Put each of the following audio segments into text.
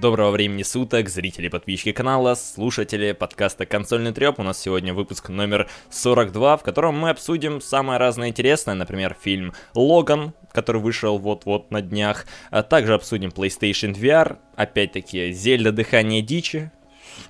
Доброго времени суток, зрители, подписчики канала, слушатели подкаста «Консольный треп». У нас сегодня выпуск номер 42, в котором мы обсудим самое разное интересное, например, фильм «Логан», который вышел вот-вот на днях. А также обсудим PlayStation VR, опять-таки «Зельда. Дыхание дичи»,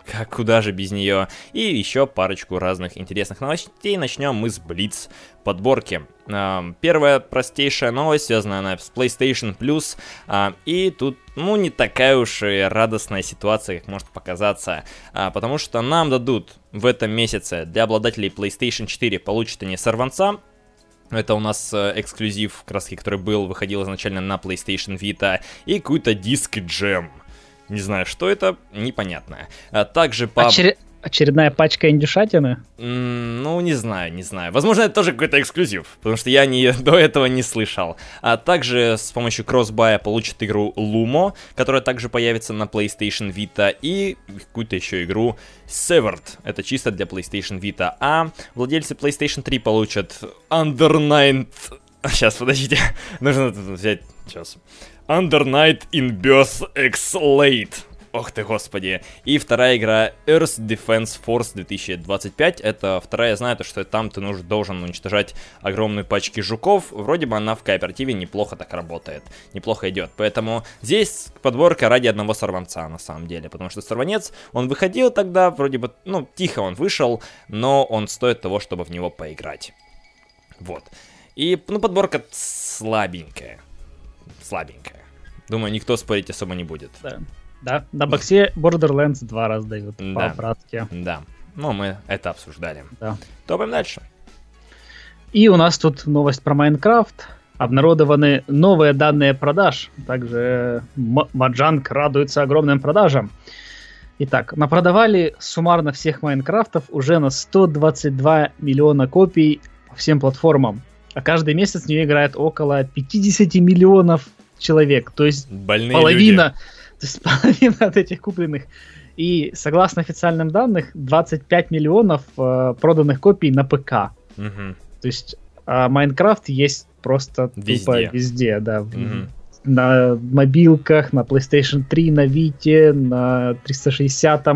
как куда же без нее. И еще парочку разных интересных новостей. Начнем мы с Блиц подборки. Первая простейшая новость, связанная она с PlayStation Plus. А, и тут, ну, не такая уж и радостная ситуация, как может показаться. А, потому что нам дадут в этом месяце для обладателей PlayStation 4 получат они сорванца, это у нас э, эксклюзив, краски, который был, выходил изначально на PlayStation Vita, и какой-то диск джем. Не знаю, что это, непонятно. А также по... Очер... Очередная пачка индюшатины? Mm, ну, не знаю, не знаю. Возможно, это тоже какой-то эксклюзив, потому что я не, до этого не слышал. А также с помощью кроссбая получит игру Lumo, которая также появится на PlayStation Vita, и какую-то еще игру Severed. Это чисто для PlayStation Vita. А владельцы PlayStation 3 получат Under. Сейчас, подождите. Нужно взять... Сейчас. Under Night in Birth X Late. Ох ты, господи. И вторая игра Earth Defense Force 2025. Это вторая, я знаю, то, что там ты нужен, должен уничтожать огромные пачки жуков. Вроде бы она в кооперативе неплохо так работает. Неплохо идет. Поэтому здесь подборка ради одного сорванца, на самом деле. Потому что сорванец, он выходил тогда, вроде бы, ну, тихо он вышел, но он стоит того, чтобы в него поиграть. Вот. И, ну, подборка слабенькая. Слабенькая. Думаю, никто спорить особо не будет. Да. Да, на боксе Borderlands два раза дают да. по-братски. Да, ну мы это обсуждали. Да. Топаем дальше. И у нас тут новость про Майнкрафт. Обнародованы новые данные продаж. Также Маджанг радуется огромным продажам. Итак, напродавали суммарно всех Minecraft ов уже на 122 миллиона копий по всем платформам. А каждый месяц в нее играет около 50 миллионов человек. То есть Больные половина, люди. то есть половина от этих купленных. И согласно официальным данным, 25 миллионов э, проданных копий на ПК. Угу. То есть а Minecraft есть просто Везде. тупо везде, да. Мгм. На мобилках, на PlayStation 3, на Vita, на 360,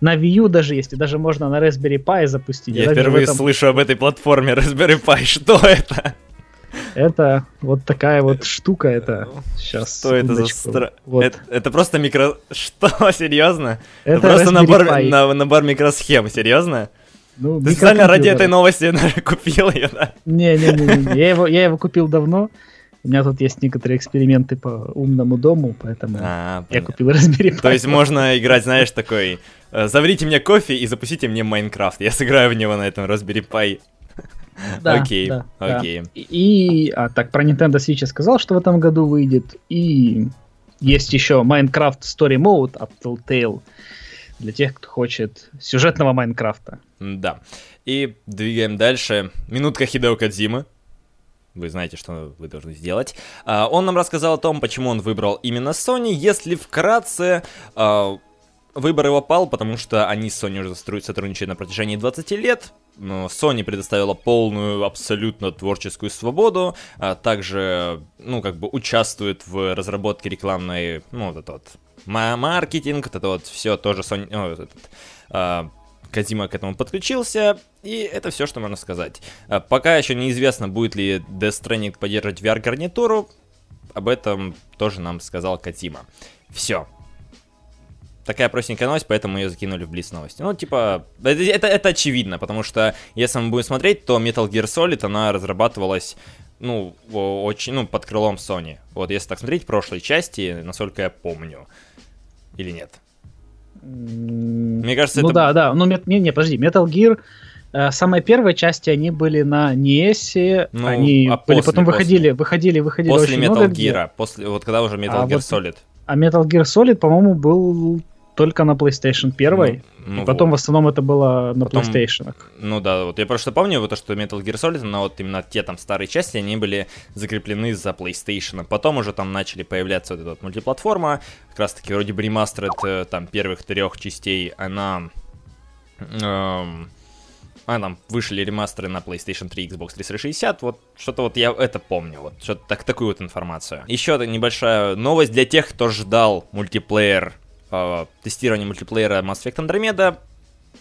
на Wii U даже есть, и даже можно на Raspberry Pi запустить. Я впервые этом- слышу об этой платформе Raspberry Pi. Что это? Это вот такая вот штука, это сейчас. Что это за стра... Вот. Это, это просто микро... Что? Серьезно? Это, Это просто Raspberry набор, Pi. на- набор микросхем, серьезно? Ну, Ты специально ради этой новости наверное, купил ее, да? Не-не-не, я его, я его купил давно. У меня тут есть некоторые эксперименты по умному дому, поэтому А, я купил Raspberry Pi. То есть можно играть, знаешь, такой... э, Заварите мне кофе и запустите мне Майнкрафт. Я сыграю в него на этом Raspberry Pi. Да, Окей, да, да. окей. И, а, так, про Nintendo Switch я сказал, что в этом году выйдет. И есть еще Minecraft Story Mode от Telltale для тех, кто хочет сюжетного Майнкрафта. Да. И двигаем дальше. Минутка Хидео Кадзимы. Вы знаете, что вы должны сделать. А, Он нам рассказал о том, почему он выбрал именно Sony. Если вкратце, а, выбор его пал, потому что они с Sony уже сотрудничают на протяжении 20 лет. Sony предоставила полную, абсолютно творческую свободу, а также, ну, как бы участвует в разработке рекламной, ну, вот это вот, ма- маркетинг, вот это вот все тоже Sony, ну, вот этот, а, Казима к этому подключился, и это все, что можно сказать. А, Пока еще неизвестно, будет ли Death Stranding поддерживать VR-гарнитуру, об этом тоже нам сказал Катима. Все. Такая простенькая новость, поэтому ее закинули в Блиц новости. Ну, типа, это, это, это очевидно, потому что, если мы будем смотреть, то Metal Gear Solid, она разрабатывалась, ну, очень, ну, под крылом Sony. Вот, если так смотреть, прошлой части, насколько я помню. Или нет? Мне кажется, ну это... да, да. Ну, не, не, подожди, Metal Gear. э, Самые первые части они были на NES, Ну, они а были, после, потом после? выходили, выходили, выходили После очень Metal много где. Gear, после, вот когда уже Metal А Gear вот Solid. А Metal Gear Solid, по-моему, был только на PlayStation 1. Ну, ну и потом в вот. основном это было на Потом- PlayStation. Ну да, вот я просто помню, вот то, что Metal Gear Solid, на вот именно те там старые части, они были закреплены за PlayStation. Потом уже там начали появляться вот эта вот мультиплатформа, как раз таки вроде бы ремастеред э, там первых трех частей, она... эм, а, там вышли ремастеры на PlayStation 3 Xbox 360, вот что-то вот я это помню, вот что-то так, такую вот информацию. Еще небольшая новость для тех, кто ждал мультиплеер э, тестирования мультиплеера Mass Effect Andromeda,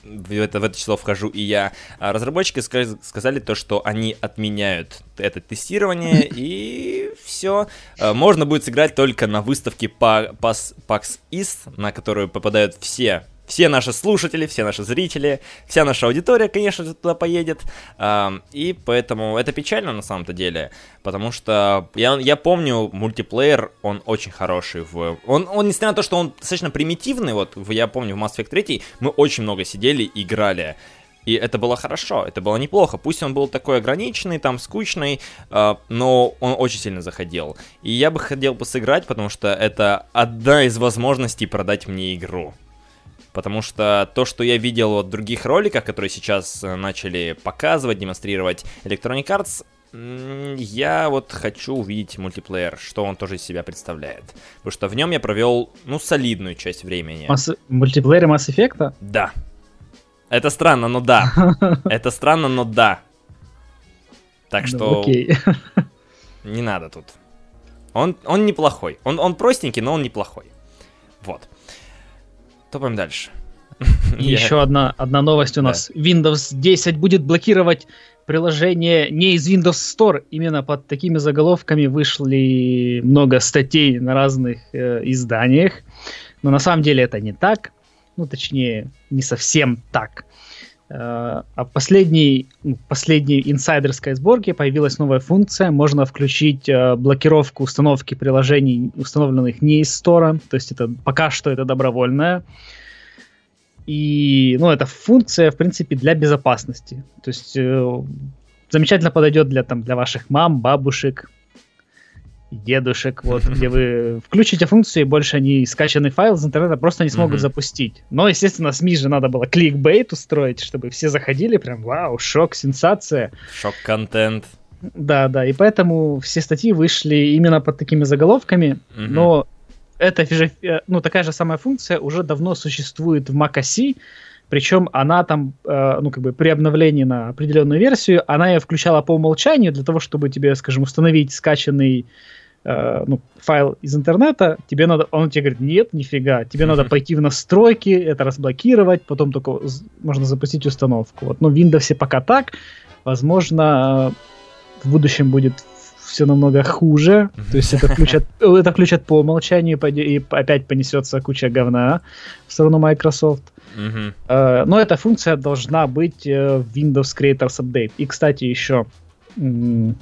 в это, в это число вхожу и я, а разработчики сказали то, что они отменяют это тестирование, и все. Э, можно будет сыграть только на выставке PAX East, на которую попадают все все наши слушатели, все наши зрители, вся наша аудитория, конечно же, туда поедет. И поэтому это печально на самом-то деле, потому что я, я помню мультиплеер, он очень хороший. В... Он, он, несмотря на то, что он достаточно примитивный, вот я помню в Mass Effect 3 мы очень много сидели, играли. И это было хорошо, это было неплохо. Пусть он был такой ограниченный, там, скучный, э, но он очень сильно заходил. И я бы хотел бы сыграть, потому что это одна из возможностей продать мне игру. Потому что то, что я видел в других роликах, которые сейчас э, начали показывать, демонстрировать Electronic Arts, я вот хочу увидеть мультиплеер, что он тоже из себя представляет. Потому что в нем я провел, ну, солидную часть времени. Масс... Мультиплеер Mass Effect? Да. Это странно, но да. Это странно, но да. Так что... Окей. Не надо тут. Он, он неплохой. Он, он простенький, но он неплохой. Вот. Топаем дальше. Еще одна, одна новость у нас. Да. Windows 10 будет блокировать приложение не из Windows Store. Именно под такими заголовками вышли много статей на разных э, изданиях. Но на самом деле это не так. Ну, точнее, не совсем так. Э, а в последней, инсайдерской сборке появилась новая функция. Можно включить э, блокировку установки приложений, установленных не из стора. То есть это пока что это добровольная. И, ну, эта функция, в принципе, для безопасности. То есть э, замечательно подойдет для, там, для ваших мам, бабушек, дедушек, вот, где вы включите функцию, и больше они скачанный файл из интернета просто не смогут mm-hmm. запустить. Но, естественно, СМИ же надо было кликбейт устроить, чтобы все заходили, прям, вау, шок, сенсация. Шок-контент. Да, да, и поэтому все статьи вышли именно под такими заголовками, mm-hmm. но эта же, э, ну, такая же самая функция уже давно существует в macOS, причем она там, э, ну, как бы при обновлении на определенную версию, она ее включала по умолчанию для того, чтобы тебе, скажем, установить скачанный э, ну, файл из интернета, тебе надо, он тебе говорит, нет, нифига, тебе надо пойти в настройки, это разблокировать, потом только можно запустить установку. Вот, но в Windows пока так, возможно, в будущем будет все намного хуже. То есть это включат, это включат по умолчанию, и опять понесется куча говна в сторону Microsoft. Uh, но эта функция должна быть э, в Windows Creators Update. И, кстати, еще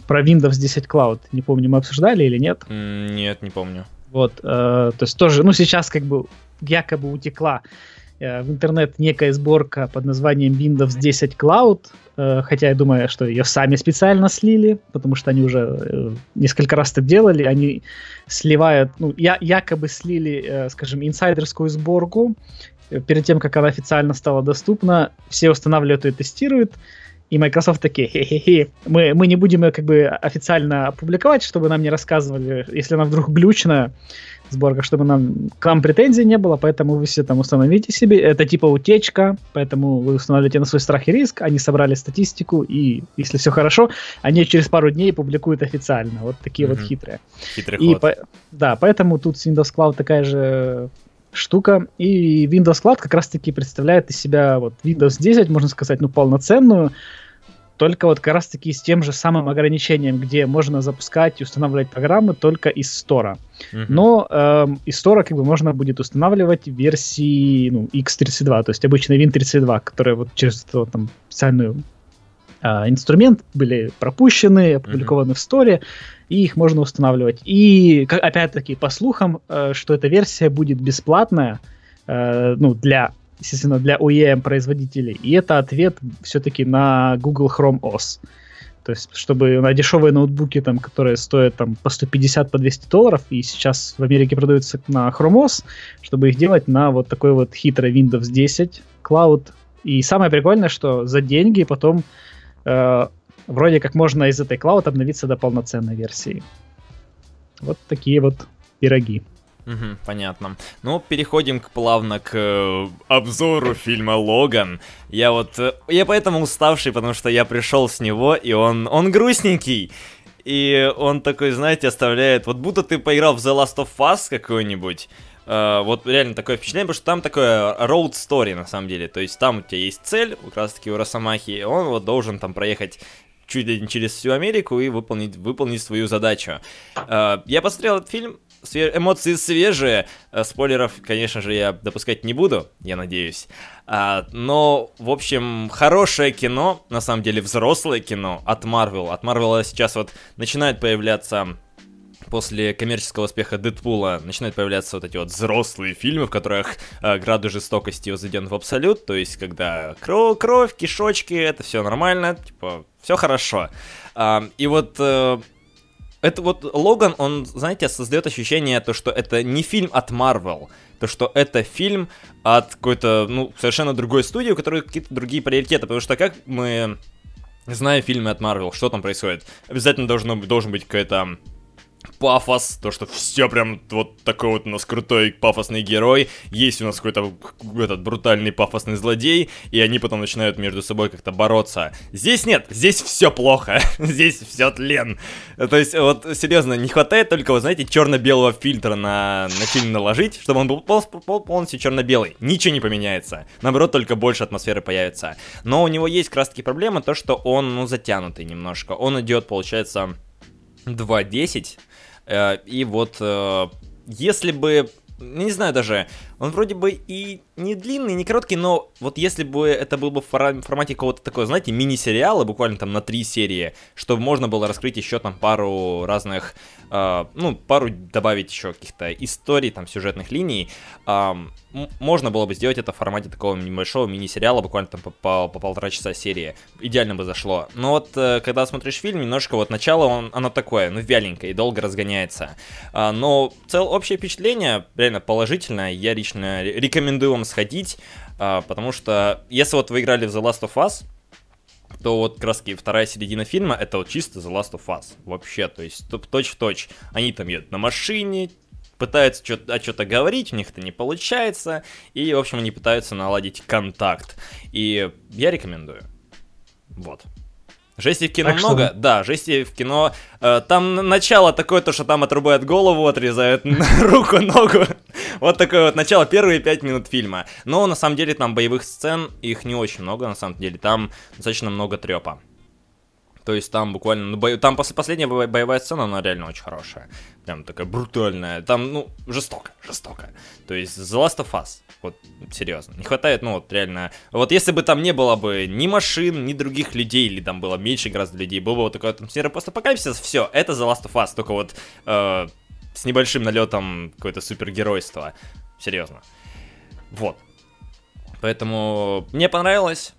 про Windows 10 Cloud. Не помню, мы обсуждали или нет? Нет, не помню. Вот, э, то есть тоже, ну, сейчас как бы якобы утекла э, в интернет некая сборка под названием Windows 10 Cloud, э, хотя я думаю, что ее сами специально слили, потому что они уже э, несколько раз это делали, они сливают, ну, я, якобы слили, э, скажем, инсайдерскую сборку, э, перед тем, как она официально стала доступна, все устанавливают и тестируют, и Microsoft такие, хе-хе-хе, мы, мы не будем ее как бы официально опубликовать, чтобы нам не рассказывали, если она вдруг глючная сборка, чтобы нам к нам претензий не было, поэтому вы все там установите себе. Это типа утечка, поэтому вы устанавливаете на свой страх и риск. Они собрали статистику, и если все хорошо, они через пару дней публикуют официально. Вот такие mm-hmm. вот хитрые. Хитрый и ход. По, да, поэтому тут с Windows Cloud такая же штука. И Windows Cloud как раз-таки представляет из себя вот Windows 10, можно сказать, ну, полноценную, только вот как раз-таки с тем же самым ограничением, где можно запускать и устанавливать программы только из стора. Uh-huh. Но эм, из стора как бы можно будет устанавливать версии ну, X32, то есть обычный Win32, которые вот через эту там специальную э, инструмент были пропущены, опубликованы uh-huh. в сторе, и их можно устанавливать. И опять-таки по слухам, э, что эта версия будет бесплатная, э, ну для естественно, для OEM производителей. И это ответ все-таки на Google Chrome OS. То есть, чтобы на дешевые ноутбуки, там, которые стоят там, по 150, по 200 долларов, и сейчас в Америке продаются на Chrome OS, чтобы их делать на вот такой вот хитрый Windows 10 Cloud. И самое прикольное, что за деньги потом э, вроде как можно из этой Cloud обновиться до полноценной версии. Вот такие вот пироги. Угу, понятно. Ну, переходим к, плавно к э, обзору фильма Логан. Я вот... Э, я поэтому уставший, потому что я пришел с него, и он, он грустненький. И он такой, знаете, оставляет... Вот будто ты поиграл в The Last of Us какой-нибудь, э, вот реально такое впечатление, потому что там такое road story на самом деле. То есть там у тебя есть цель, как раз таки у Росомахи, он вот должен там проехать чуть ли не через всю Америку и выполнить, выполнить свою задачу. Э, я посмотрел этот фильм, эмоции свежие. Э, спойлеров, конечно же, я допускать не буду, я надеюсь. Но, в общем, хорошее кино, на самом деле взрослое кино от Marvel. От Marvel сейчас вот начинает появляться после коммерческого успеха Дэдпула начинают появляться вот эти вот взрослые фильмы, в которых э, градус жестокости возведен в абсолют, то есть когда кровь, кровь кишочки, это все нормально, типа, все хорошо. А, и вот э, это вот Логан, он, знаете, создает ощущение, то, что это не фильм от Marvel, то, что это фильм от какой-то, ну, совершенно другой студии, у которой какие-то другие приоритеты, потому что как мы знаем фильмы от Marvel, что там происходит? Обязательно должно, должен быть какая-то пафос, то, что все прям вот такой вот у нас крутой пафосный герой, есть у нас какой-то этот брутальный пафосный злодей, и они потом начинают между собой как-то бороться. Здесь нет, здесь все плохо, здесь все тлен. То есть, вот, серьезно, не хватает только, вот, знаете, черно-белого фильтра на, на фильм наложить, чтобы он был пол пол полностью черно-белый. Ничего не поменяется. Наоборот, только больше атмосферы появится. Но у него есть как раз-таки проблема, то, что он, ну, затянутый немножко. Он идет, получается, 2.10, Э, и вот э, если бы не знаю даже, он вроде бы и не длинный, не короткий, но вот если бы это был бы в формате какого-то такого, знаете, мини-сериала, буквально там на три серии, чтобы можно было раскрыть еще там пару разных, э, ну, пару добавить еще каких-то историй, там, сюжетных линий, э, можно было бы сделать это в формате такого небольшого мини-сериала, буквально там по, по, по полтора часа серии. Идеально бы зашло. Но вот, э, когда смотришь фильм, немножко вот начало, он, оно такое, ну, вяленькое и долго разгоняется. Э, но цел, общее впечатление реально положительное, я лично рекомендую вам сходить, а, потому что если вот вы играли в The Last of Us, то вот краски вторая середина фильма это вот чисто The Last of Us. Вообще, то есть точь в точь. Они там едут на машине, пытаются что-то, о что-то говорить, у них это не получается, и, в общем, они пытаются наладить контакт. И я рекомендую. Вот. Жести в кино так много? Что? Да, жести в кино. Э, там начало такое, то, что там отрубают голову, отрезают руку, ногу. Вот такое вот начало, первые пять минут фильма. Но на самом деле там боевых сцен, их не очень много, на самом деле. Там достаточно много трепа. То есть там буквально, ну, бо... там после последняя боевая сцена, она реально очень хорошая. Прям такая брутальная. Там, ну, жестоко, жестоко. То есть The Last of Us, вот, серьезно. Не хватает, ну, вот реально. Вот если бы там не было бы ни машин, ни других людей, или там было меньше гораздо людей, было бы вот такое атмосфера постапокалипсиса, все, это The Last of Us, только вот э, с небольшим налетом какое-то супергеройство. Серьезно. Вот. Поэтому мне понравилось.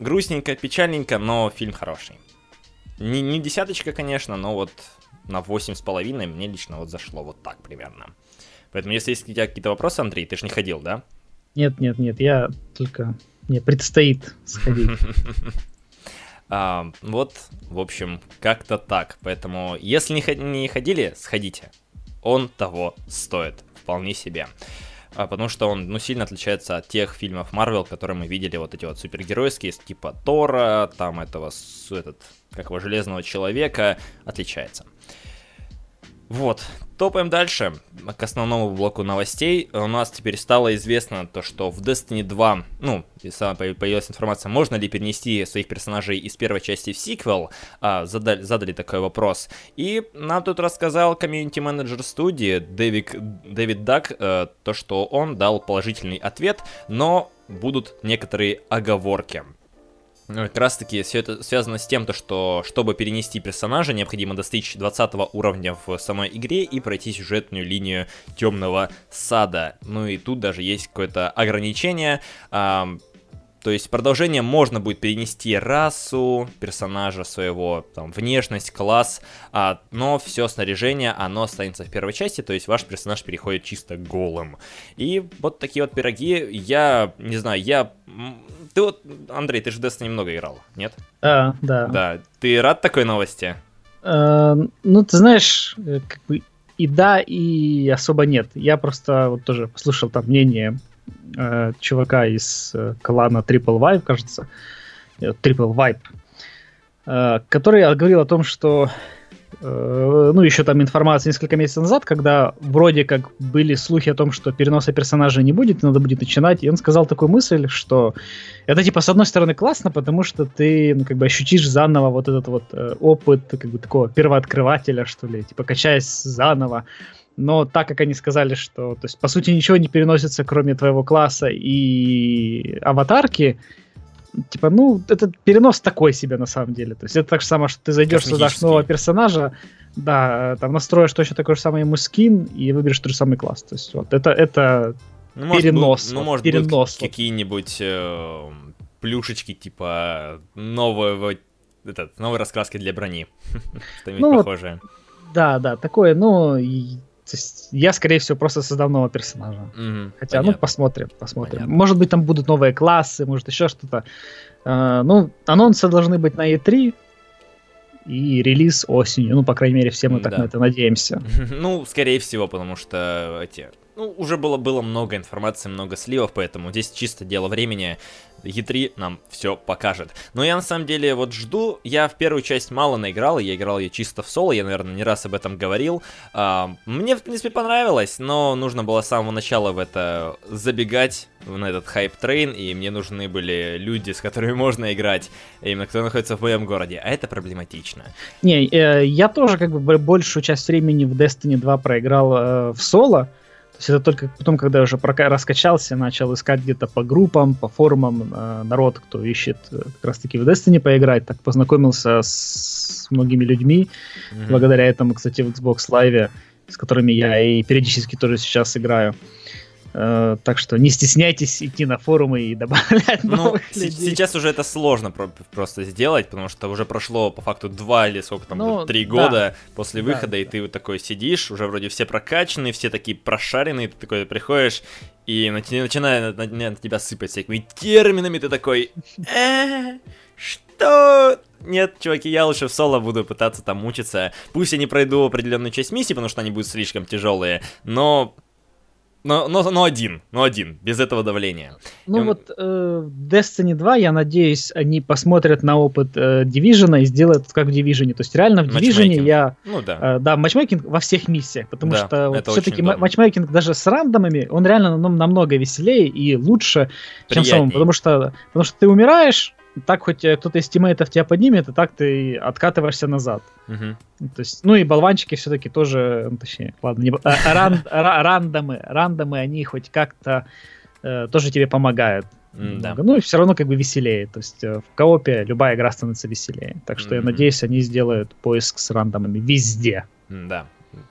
Грустненько, печальненько, но фильм хороший. Не, не десяточка, конечно, но вот на восемь с половиной мне лично вот зашло вот так примерно. Поэтому, если есть у тебя какие-то вопросы, Андрей, ты же не ходил, да? Нет, нет, нет, я только... Мне предстоит сходить. А, вот, в общем, как-то так. Поэтому, если не, не ходили, сходите. Он того стоит. Вполне себе. А, потому что он, ну, сильно отличается от тех фильмов Марвел, которые мы видели, вот эти вот супергеройские, типа Тора, там этого, этот, как его, Железного Человека, отличается. Вот, топаем дальше к основному блоку новостей. У нас теперь стало известно то, что в Destiny 2, ну, появилась информация, можно ли перенести своих персонажей из первой части в сиквел, а, задали, задали такой вопрос. И нам тут рассказал комьюнити-менеджер студии Дэвид, Дэвид Дак, э, то, что он дал положительный ответ, но будут некоторые оговорки. Ну, как раз таки все это связано с тем, то, что чтобы перенести персонажа, необходимо достичь 20 уровня в самой игре и пройти сюжетную линию темного сада. Ну и тут даже есть какое-то ограничение. То есть продолжение можно будет перенести расу персонажа своего, там, внешность, класс, а, но все снаряжение, оно останется в первой части, то есть ваш персонаж переходит чисто голым. И вот такие вот пироги, я, не знаю, я... Ты вот, Андрей, ты же в Destiny немного играл, нет? Да, да. Да, ты рад такой новости? А, ну, ты знаешь, э, как бы и да, и особо нет. Я просто вот тоже послушал там мнение э, чувака из э, клана Triple Vibe, кажется, э, Triple Vibe, э, который говорил о том, что э, ну, еще там информация несколько месяцев назад, когда вроде как были слухи о том, что переноса персонажа не будет, надо будет начинать, и он сказал такую мысль, что это, типа, с одной стороны классно, потому что ты, ну, как бы ощутишь заново вот этот вот э, опыт, как бы, такого первооткрывателя, что ли, типа, качаясь заново, но так как они сказали, что, то есть, по сути, ничего не переносится, кроме твоего класса и аватарки, типа, ну, этот перенос такой себе на самом деле. То есть это так же самое, что ты зайдешь, создашь нового персонажа, да, там настроишь точно такой же самый ему скин и выберешь тот же самый класс. То есть вот это, это ну, перенос. Может, ну, может перенос. быть, какие-нибудь э, плюшечки, типа нового, этот, новой раскраски для брони. Что-нибудь ну, похожее. Да, да, такое, ну, то есть я, скорее всего, просто создам нового персонажа. Mm-hmm, Хотя, понятно. ну, посмотрим, посмотрим. Понятно. Может быть, там будут новые классы, может, еще что-то. Uh, ну, анонсы должны быть на E3 и релиз осенью. Ну, по крайней мере, все мы так да. на это надеемся. Ну, скорее всего, потому что эти ну, уже было, было много информации, много сливов, поэтому здесь чисто дело времени. E3 нам все покажет. Но я на самом деле вот жду. Я в первую часть мало наиграл, я играл ее чисто в соло, я, наверное, не раз об этом говорил. А, мне, в принципе, понравилось, но нужно было с самого начала в это забегать, на этот hype train, и мне нужны были люди, с которыми можно играть, именно кто находится в моем городе, а это проблематично. Не, э, я тоже как бы большую часть времени в Destiny 2 проиграл э, в соло, то есть это только потом, когда я уже раскачался, начал искать где-то по группам, по форумам э, народ, кто ищет э, как раз-таки в Destiny поиграть, так познакомился с многими людьми. Mm-hmm. Благодаря этому, кстати, в Xbox Live, с которыми я и периодически тоже сейчас играю. Э, так что не стесняйтесь идти на форумы и добавлять ну, новых людей. Сейчас уже это сложно просто сделать, потому что уже прошло по факту два или сколько там, ну, три года да. после выхода, да, и да. ты вот такой сидишь, уже вроде все прокачанные, все такие прошаренные, ты такой приходишь, и начинает на, на, на тебя сыпать всякими терминами, ты такой, э, что? Нет, чуваки, я лучше в соло буду пытаться там мучиться. Пусть я не пройду определенную часть миссии, потому что они будут слишком тяжелые, но но, но, но один, но один, без этого давления. Ну и вот э, Destiny 2, я надеюсь, они посмотрят на опыт э, Division и сделают как в Division. То есть реально в Division я... Ну да. Э, да, матчмейкинг во всех миссиях, потому да, что вот, все-таки матчмейкинг даже с рандомами, он реально нам, намного веселее и лучше, чем самому. Потому что, потому что ты умираешь, так хоть э, кто-то из тиммейтов тебя поднимет, и так ты откатываешься назад. Угу. То есть, ну и болванчики все-таки тоже, ну, точнее, ладно, не, а, ран, рандомы, рандомы, они хоть как-то э, тоже тебе помогают. Mm, да. Ну и все равно как бы веселее. То есть в коопе любая игра становится веселее. Так что mm-hmm. я надеюсь, они сделают поиск с рандомами везде. Mm, да.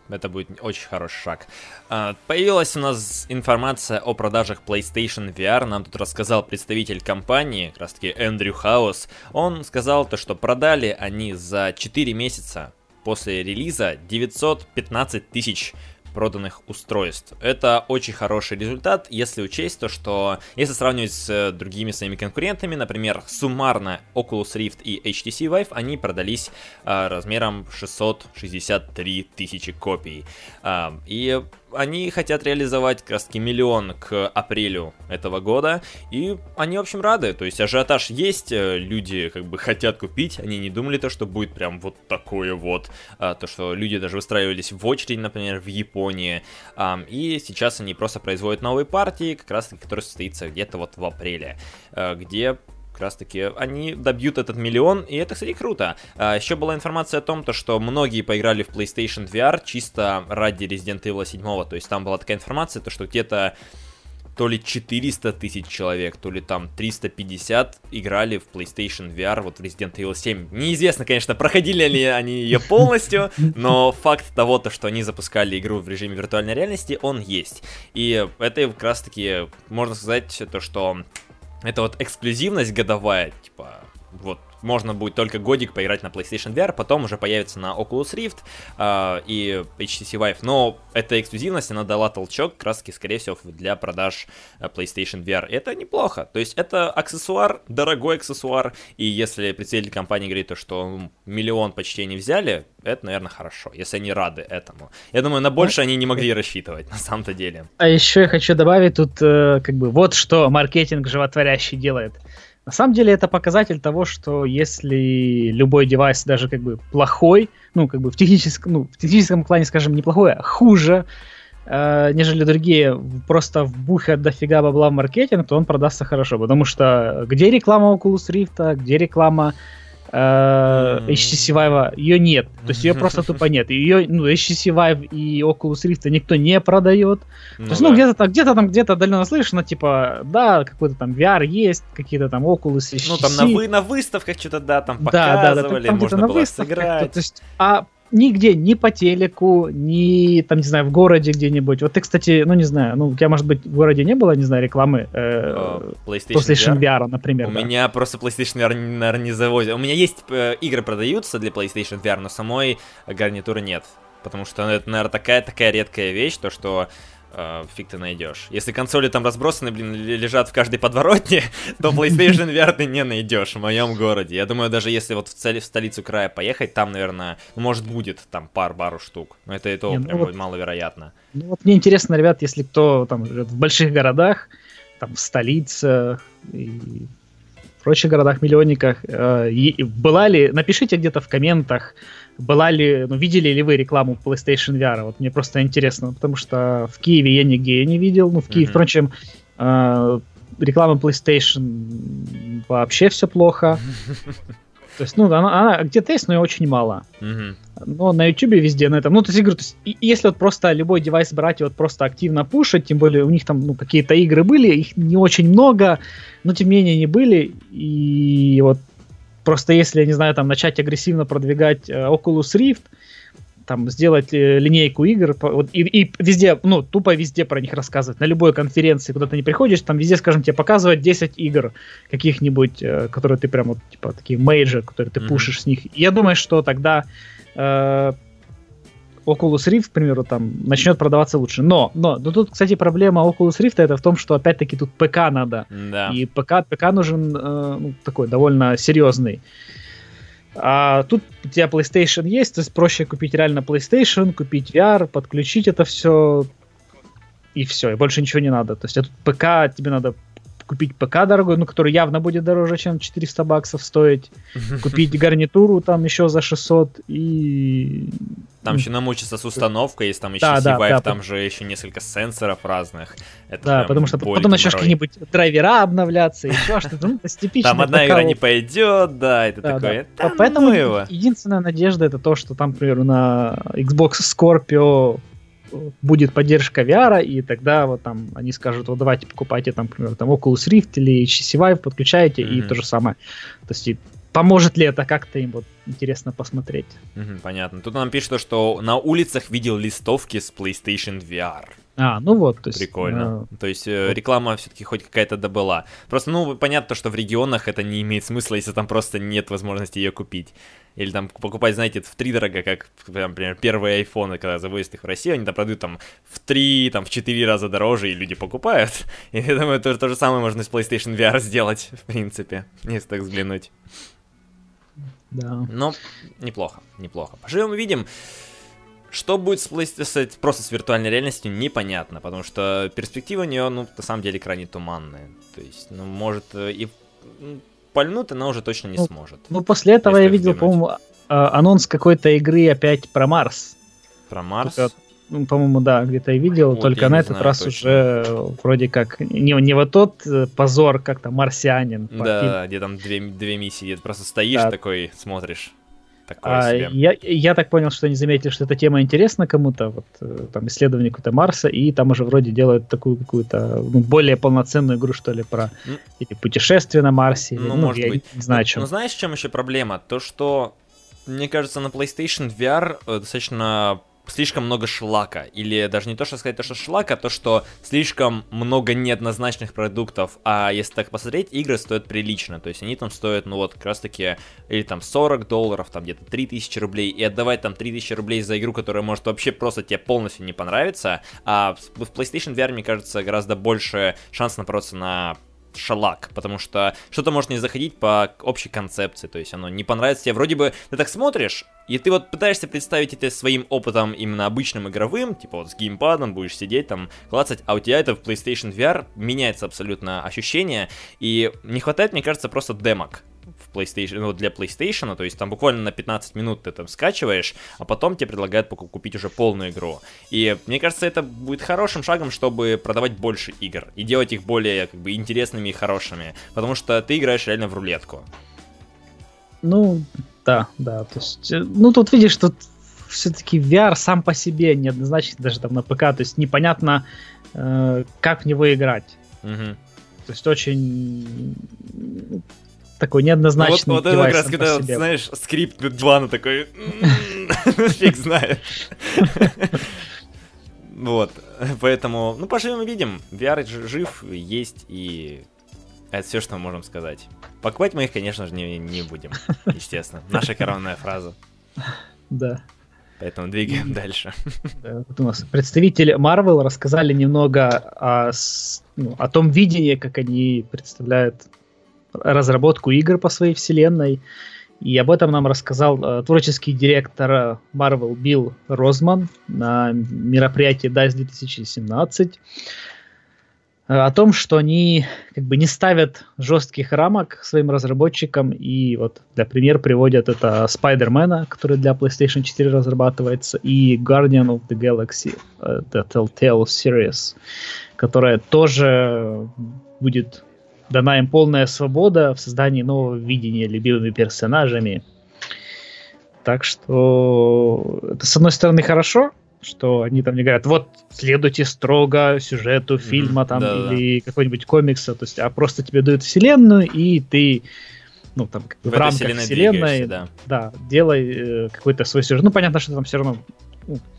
Это будет очень хороший шаг. А, появилась у нас информация о продажах PlayStation VR. Нам тут рассказал представитель компании, как раз таки Эндрю Хаус. Он сказал то, что продали они за 4 месяца после релиза 915 тысяч проданных устройств. Это очень хороший результат, если учесть то, что если сравнивать с э, другими своими конкурентами, например, суммарно Oculus Rift и HTC Vive, они продались э, размером 663 тысячи копий. Э, и они хотят реализовать как раз миллион к апрелю этого года, и они, в общем, рады, то есть ажиотаж есть, э, люди как бы хотят купить, они не думали то, что будет прям вот такое вот, а, то, что люди даже выстраивались в очередь, например, в Японии, а, и сейчас они просто производят новые партии, как раз таки, которые состоится где-то вот в апреле, а, где как раз таки они добьют этот миллион, и это, кстати, круто. А, еще была информация о том, то, что многие поиграли в PlayStation VR чисто ради Resident Evil 7, то есть там была такая информация, то, что где-то то ли 400 тысяч человек, то ли там 350 играли в PlayStation VR, вот в Resident Evil 7. Неизвестно, конечно, проходили ли они ее полностью, но факт того, то, что они запускали игру в режиме виртуальной реальности, он есть. И это как раз таки, можно сказать, то, что это вот эксклюзивность годовая, типа, вот можно будет только годик поиграть на PlayStation VR, потом уже появится на Oculus Rift э, и HTC Vive. Но эта эксклюзивность, она дала толчок, краски, скорее всего, для продаж э, PlayStation VR. И это неплохо. То есть это аксессуар, дорогой аксессуар. И если представитель компании говорит, то, что миллион почти не взяли, это, наверное, хорошо, если они рады этому. Я думаю, на больше они не могли рассчитывать, на самом-то деле. А еще я хочу добавить тут, э, как бы, вот что маркетинг животворящий делает. На самом деле это показатель того, что если любой девайс даже как бы плохой, ну как бы в техническом, ну, в техническом плане, скажем, неплохой, а хуже, э, нежели другие, просто вбухают дофига бабла в маркетинг, то он продастся хорошо. Потому что где реклама Oculus Rift, где реклама HTC Vive, ее нет. То есть ее просто тупо нет. Ее, ну, HTC Vive и Oculus Rift никто не продает. Ну, То есть, ну, да. где-то там, где-то там, где-то отдаленно слышно, типа, да, какой-то там VR есть, какие-то там Oculus, HTC. Ну, там на, вы, на выставках что-то, да, там показывали, да, да, да, там, можно было сыграть. То есть, а нигде, ни по телеку, ни там, не знаю, в городе где-нибудь. Вот ты, кстати, ну не знаю, ну у тебя, может быть, в городе не было, не знаю, рекламы э, PlayStation, PlayStation VR? VR, например. У да. меня просто PlayStation VR, наверное, не завозят. У меня есть э, игры продаются для PlayStation VR, но самой гарнитуры нет. Потому что это, наверное, такая такая редкая вещь, то что э, фиг ты найдешь. Если консоли там разбросаны, блин, лежат в каждой подворотне, то PlayStation VR ты не найдешь в моем городе. Я думаю, даже если вот в, цели, в столицу края поехать, там, наверное, ну, может, будет там пар-бару штук. Но это и то не, ну прям вот, маловероятно. Ну вот мне интересно, ребят, если кто там живет в больших городах, там в столице и в прочих городах-миллионниках, э, была ли, напишите где-то в комментах, была ли, ну, видели ли вы рекламу PlayStation VR? Вот мне просто интересно, потому что в Киеве я нигде не видел. Ну, в Киеве, mm-hmm. впрочем, э, реклама PlayStation вообще все плохо. То есть, ну, она, она где-то есть, но ее очень мало. Mm-hmm. Но на YouTube везде на этом. Ну, то есть, я говорю, то есть, если вот просто любой девайс брать и вот просто активно пушить, тем более у них там, ну, какие-то игры были, их не очень много, но тем не менее не были. И вот Просто если, я не знаю, там начать агрессивно продвигать э, Oculus Rift, там сделать э, линейку игр вот, и, и везде, ну, тупо везде про них рассказывать. На любой конференции, куда ты не приходишь, там везде, скажем, тебе показывать 10 игр каких-нибудь, э, которые ты прям вот, типа, такие мейджи, которые ты mm-hmm. пушишь с них. И я думаю, что тогда э, Oculus Rift, к примеру, там начнет продаваться лучше. Но, но, но тут, кстати, проблема Oculus Rift это в том, что опять-таки тут ПК надо. Да. И ПК, ПК нужен э, ну, такой довольно серьезный. А тут у тебя PlayStation есть, то есть проще купить реально PlayStation, купить VR, подключить это все, и все, и больше ничего не надо. То есть а тут ПК тебе надо купить ПК дорогой, ну, который явно будет дороже, чем 400 баксов стоить, купить гарнитуру там еще за 600 и... Там еще намучиться с установкой, есть там еще да, C-Vive, да, там да. же еще несколько сенсоров разных. Это да, потому что потом начнешь какие-нибудь драйвера обновляться, еще что-то, ну, типично. Там одна игра не пойдет, да, это такое. Поэтому единственная надежда это то, что там, например, на Xbox Scorpio будет поддержка VR, и тогда вот там они скажут, вот давайте покупайте там, например, там Oculus Rift или HTC Vive, подключаете, mm-hmm. и то же самое. То есть и поможет ли это как-то им вот интересно посмотреть. Mm-hmm, понятно. Тут нам пишут, что на улицах видел листовки с PlayStation VR. А, ну вот, то есть... Прикольно. Э, то есть э, реклама все-таки хоть какая-то добыла. Просто, ну, понятно, что в регионах это не имеет смысла, если там просто нет возможности ее купить. Или там покупать, знаете, в три дорого, как, например, первые айфоны, когда завозят их в Россию, они там продают там в три, там в четыре раза дороже, и люди покупают. И я думаю, то, то же самое можно с PlayStation VR сделать, в принципе, если так взглянуть. Да. Но неплохо, неплохо. Поживем увидим. Что будет с, с, просто с виртуальной реальностью, непонятно, потому что перспектива у нее, ну, на самом деле, крайне туманная. То есть, ну, может, э, и пальнуть она уже точно не ну, сможет. Ну, после этого я видел, по-моему, а, анонс какой-то игры опять про Марс. Про Марс? Только, ну, по-моему, да, где-то я видел, вот, только я на этот раз точно. уже вроде как не, не вот тот э, позор, как то марсианин. Да, где там две, две миссии, где ты просто стоишь да. такой, смотришь. Такое а, себе. Я, я так понял, что они заметили, что эта тема интересна кому-то, вот э, там исследование какого-то Марса, и там уже вроде делают такую какую-то ну, более полноценную игру, что ли, про mm. или путешествие на Марсе. Ну, или, ну может я быть. Не знаю, чем. Но знаешь, в чем еще проблема? То, что мне кажется, на PlayStation VR э, достаточно слишком много шлака. Или даже не то, что сказать то, что шлака, а то, что слишком много неоднозначных продуктов. А если так посмотреть, игры стоят прилично. То есть они там стоят, ну вот, как раз таки, или там 40 долларов, там где-то 3000 рублей. И отдавать там 3000 рублей за игру, которая может вообще просто тебе полностью не понравиться. А в PlayStation VR, мне кажется, гораздо больше шанс напороться на шалак, потому что что-то может не заходить по общей концепции, то есть оно не понравится тебе. Вроде бы ты так смотришь, и ты вот пытаешься представить это своим опытом именно обычным игровым, типа вот с геймпадом будешь сидеть там, клацать, а у тебя это в PlayStation VR меняется абсолютно ощущение, и не хватает, мне кажется, просто демок PlayStation, ну, для PlayStation, то есть там буквально на 15 минут ты там скачиваешь, а потом тебе предлагают купить уже полную игру. И мне кажется, это будет хорошим шагом, чтобы продавать больше игр и делать их более как бы интересными и хорошими, потому что ты играешь реально в рулетку. Ну, да, да, то есть, э, ну тут видишь, тут все-таки VR сам по себе неоднозначно даже там на ПК, то есть непонятно, э, как в него играть. Угу. То есть очень такой неоднозначный ну, вот, вот это как раз, когда, вот, знаешь, скрипт 2 на такой... Фиг знает. Вот, поэтому, ну, поживем и видим. VR жив, есть, и это все, что мы можем сказать. Покупать мы их, конечно же, не, не будем, естественно. Наша коронная фраза. Да. Поэтому двигаем дальше. Вот у нас представители Marvel рассказали немного о, ну, о том видении, как они представляют разработку игр по своей вселенной. И об этом нам рассказал э, творческий директор Marvel Билл Розман на мероприятии DICE 2017 э, о том, что они как бы не ставят жестких рамок своим разработчикам, и вот для пример приводят это Спайдермена, который для PlayStation 4 разрабатывается, и Guardian of the Galaxy, э, the Telltale Series, которая тоже будет дана им полная свобода в создании нового видения любимыми персонажами. Так что это, с одной стороны, хорошо, что они там не говорят, вот, следуйте строго сюжету фильма там да, или да. какой-нибудь комикса, то есть, а просто тебе дают вселенную, и ты ну, там, в, в рамках вселенной, да. да, делай э, какой-то свой сюжет. Ну, понятно, что там все равно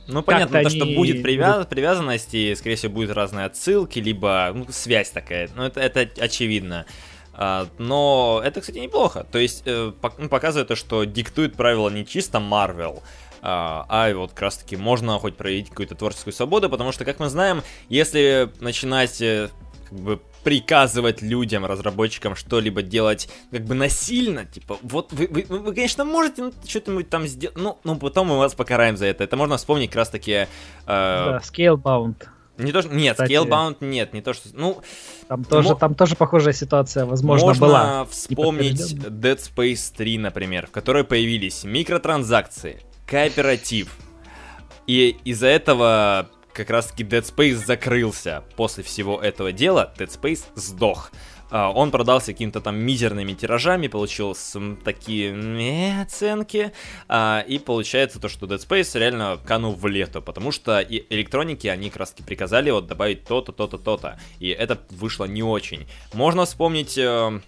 ну, понятно, то, что будет привяз... привязанность, и, скорее всего, будут разные отсылки, либо ну, связь такая. Ну, это, это очевидно. А, но это, кстати, неплохо. То есть, э, ну, показывает то, что диктует правила не чисто Marvel, а, а вот как раз таки можно хоть проявить какую-то творческую свободу, потому что, как мы знаем, если начинать э, как бы приказывать людям, разработчикам что-либо делать как бы насильно, типа, вот вы, вы, вы конечно, можете ну, что-нибудь там сделать, ну, ну, потом мы вас покараем за это. Это можно вспомнить как раз таки... Э, да, Scalebound. Не то, что, нет, Кстати, Scalebound нет, не то, что... Ну, там тоже, мо... там тоже похожая ситуация, возможно, можно была. Можно вспомнить Dead Space 3, например, в которой появились микротранзакции, кооператив. И из-за этого как раз-таки Dead Space закрылся после всего этого дела, Dead Space сдох. Uh, он продался какими-то там мизерными тиражами, получил такие оценки, uh, и получается то, что Dead Space реально канул в лето, потому что и электроники, они как раз таки приказали вот добавить то-то, то-то, то-то, и это вышло не очень. Можно вспомнить... Uh,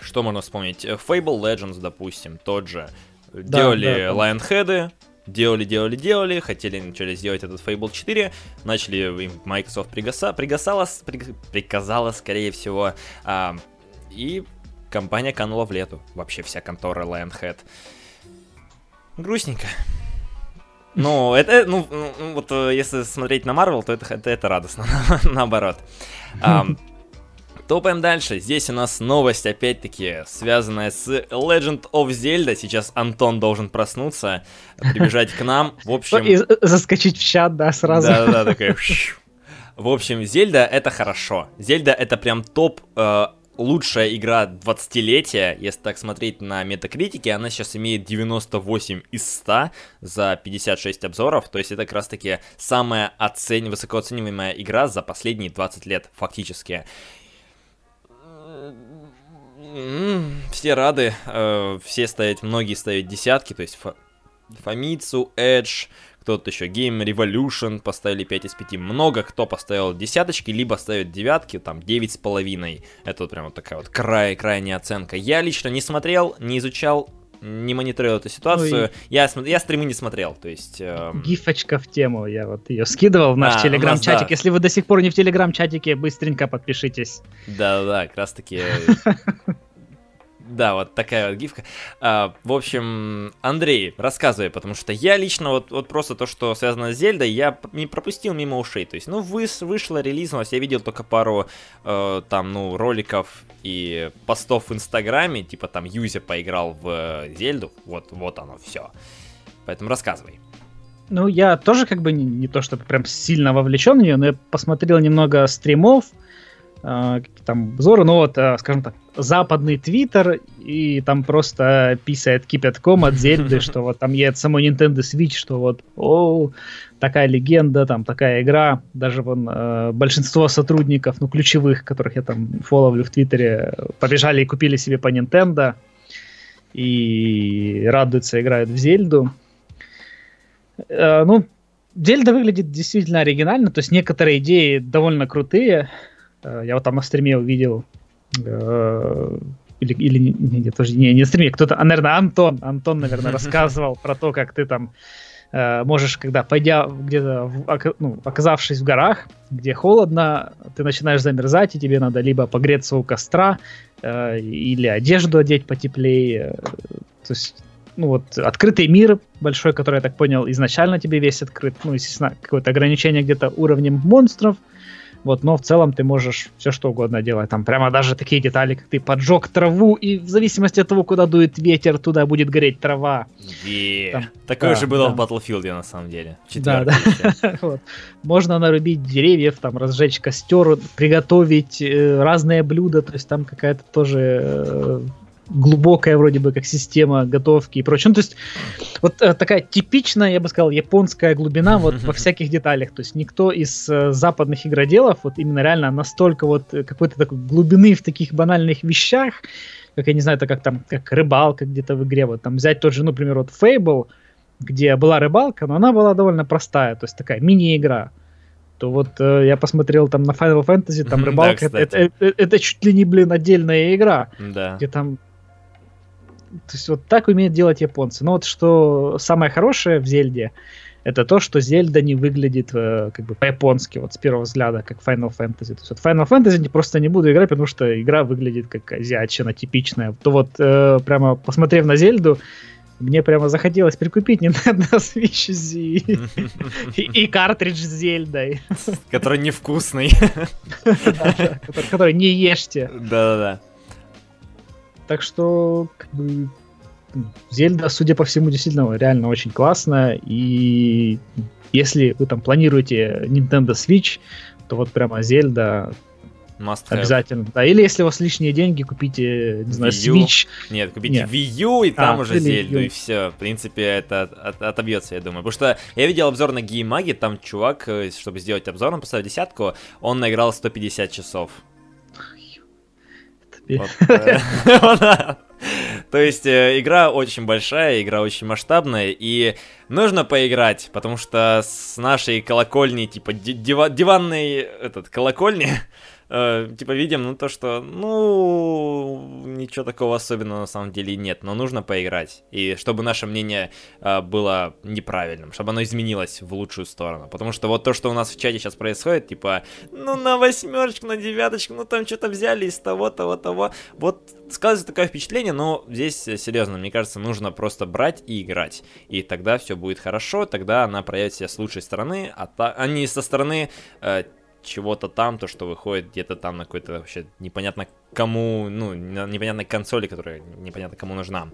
что можно вспомнить? Fable Legends, допустим, тот же. Да, Делали да, Lionhead, делали, делали, делали, хотели начали сделать этот Fable 4, начали, Microsoft пригаса, пригасала, при, приказала, скорее всего, а, и компания канула в лету, вообще вся контора Lionhead. Грустненько. Ну, это, ну, ну, вот э, если смотреть на Marvel, то это, это, это радостно, наоборот. Топаем дальше. Здесь у нас новость, опять-таки, связанная с Legend of Zelda. Сейчас Антон должен проснуться, прибежать к нам. В общем... И заскочить в чат, да, сразу. Да-да-да, такая... В общем, Зельда это хорошо. Зельда это прям топ э, лучшая игра 20-летия, если так смотреть на метакритике, она сейчас имеет 98 из 100 за 56 обзоров, то есть это как раз таки самая оцен... высокооцениваемая игра за последние 20 лет, фактически все рады, э, все ставят, многие ставят десятки, то есть Фамицу, Edge, кто-то еще Game Revolution поставили 5 из 5. Много кто поставил десяточки, либо ставят девятки, там 9 с половиной. Это вот прям вот такая вот край, крайняя оценка. Я лично не смотрел, не изучал, не мониторил эту ситуацию. Ой. Я, я стримы не смотрел, то есть... Э... Гифочка в тему, я вот ее скидывал в наш а, телеграм-чатик. Да. Если вы до сих пор не в телеграм-чатике, быстренько подпишитесь. Да-да-да, как раз таки... Да, вот такая вот гифка. А, в общем, Андрей, рассказывай, потому что я лично вот, вот просто то, что связано с Зельдой, я не пропустил мимо ушей. То есть, ну, вы, вышло, релизнулось, я видел только пару э, там, ну, роликов и постов в Инстаграме, типа там Юзя поиграл в э, Зельду, вот, вот оно все. Поэтому рассказывай. Ну, я тоже как бы не, не то, чтобы прям сильно вовлечен в нее, но я посмотрел немного стримов, э, там обзоры, ну вот, э, скажем так, западный твиттер, и там просто писает кипятком от Зельды, что вот там едет самой Nintendo Switch, что вот, о, такая легенда, там такая игра, даже вон э, большинство сотрудников, ну, ключевых, которых я там фоловлю в Твиттере, побежали и купили себе по Nintendo, и радуются, играют в Зельду. Э, ну, Зельда выглядит действительно оригинально, то есть некоторые идеи довольно крутые. Э, я вот там на стриме увидел э, или, или не, не, тоже не, не стриме, кто-то, а, наверное, Антон, Антон, наверное, рассказывал про то, как ты там э, можешь, когда пойдя где-то, ну, оказавшись в горах, где холодно, ты начинаешь замерзать, и тебе надо либо погреться у костра, э, или одежду одеть потеплее, э, то есть ну вот открытый мир большой, который, я так понял, изначально тебе весь открыт, ну, естественно, какое-то ограничение где-то уровнем монстров, вот, но в целом ты можешь все что угодно делать. Там прямо даже такие детали, как ты поджег траву, и в зависимости от того, куда дует ветер, туда будет гореть трава. Yeah. Там, Такое да, же было да. в Battlefield, на самом деле. Да, да. вот. Можно нарубить деревьев, там разжечь костер, приготовить э, разные блюда, то есть там какая-то тоже э, глубокая вроде бы как система готовки и прочее. Ну, то есть вот э, такая типичная, я бы сказал, японская глубина вот во всяких деталях. То есть никто из э, западных игроделов вот именно реально настолько вот э, какой-то такой глубины в таких банальных вещах, как я не знаю, это как там, как рыбалка где-то в игре, вот там взять тот же, ну, например, вот Fable, где была рыбалка, но она была довольно простая, то есть такая мини-игра то вот э, я посмотрел там на Final Fantasy, там рыбалка, да, это, это, это, это чуть ли не, блин, отдельная игра, да. где там то есть вот так умеют делать японцы. Но вот что самое хорошее в Зельде, это то, что Зельда не выглядит э, как бы по-японски, вот с первого взгляда, как Final Fantasy. То есть вот Final Fantasy не, просто не буду играть, потому что игра выглядит как азиатчина типичная. То вот э, прямо посмотрев на Зельду, мне прямо захотелось прикупить Nintendo Switch и, и, и картридж с Зельдой. Который невкусный. Который не ешьте. Да-да-да. Так что, как бы, Зельда, судя по всему, действительно реально очень классная. И если вы там планируете Nintendo Switch, то вот прямо Зельда Must Обязательно, have. да. Или если у вас лишние деньги, купите, не знаю, Wii U. Switch. Нет, купите Нет. Wii U, и там а, уже Зельду, и все. В принципе, это от, от, отобьется, я думаю. Потому что я видел обзор на Геймаги, там чувак, э, чтобы сделать обзор, он поставил десятку, он наиграл 150 часов. То есть э, игра очень большая, игра очень масштабная, и нужно поиграть, потому что с нашей колокольни, типа диванной этот колокольни, э, типа видим, ну то, что, ну, ничего такого особенного на самом деле нет, но нужно поиграть. И чтобы наше мнение э, было неправильным, чтобы оно изменилось в лучшую сторону. Потому что вот то, что у нас в чате сейчас происходит, типа, ну на восьмерочку, на девяточку, ну там что-то взяли из того, того, того. Вот складывается такое впечатление, но здесь, э, серьезно, мне кажется, нужно просто брать и играть. И тогда все будет хорошо, тогда она проявит себя с лучшей стороны, а, та, а не со стороны э, чего-то там, то, что выходит где-то там на какой-то вообще непонятно кому, ну, непонятной консоли, которая непонятно кому нужна.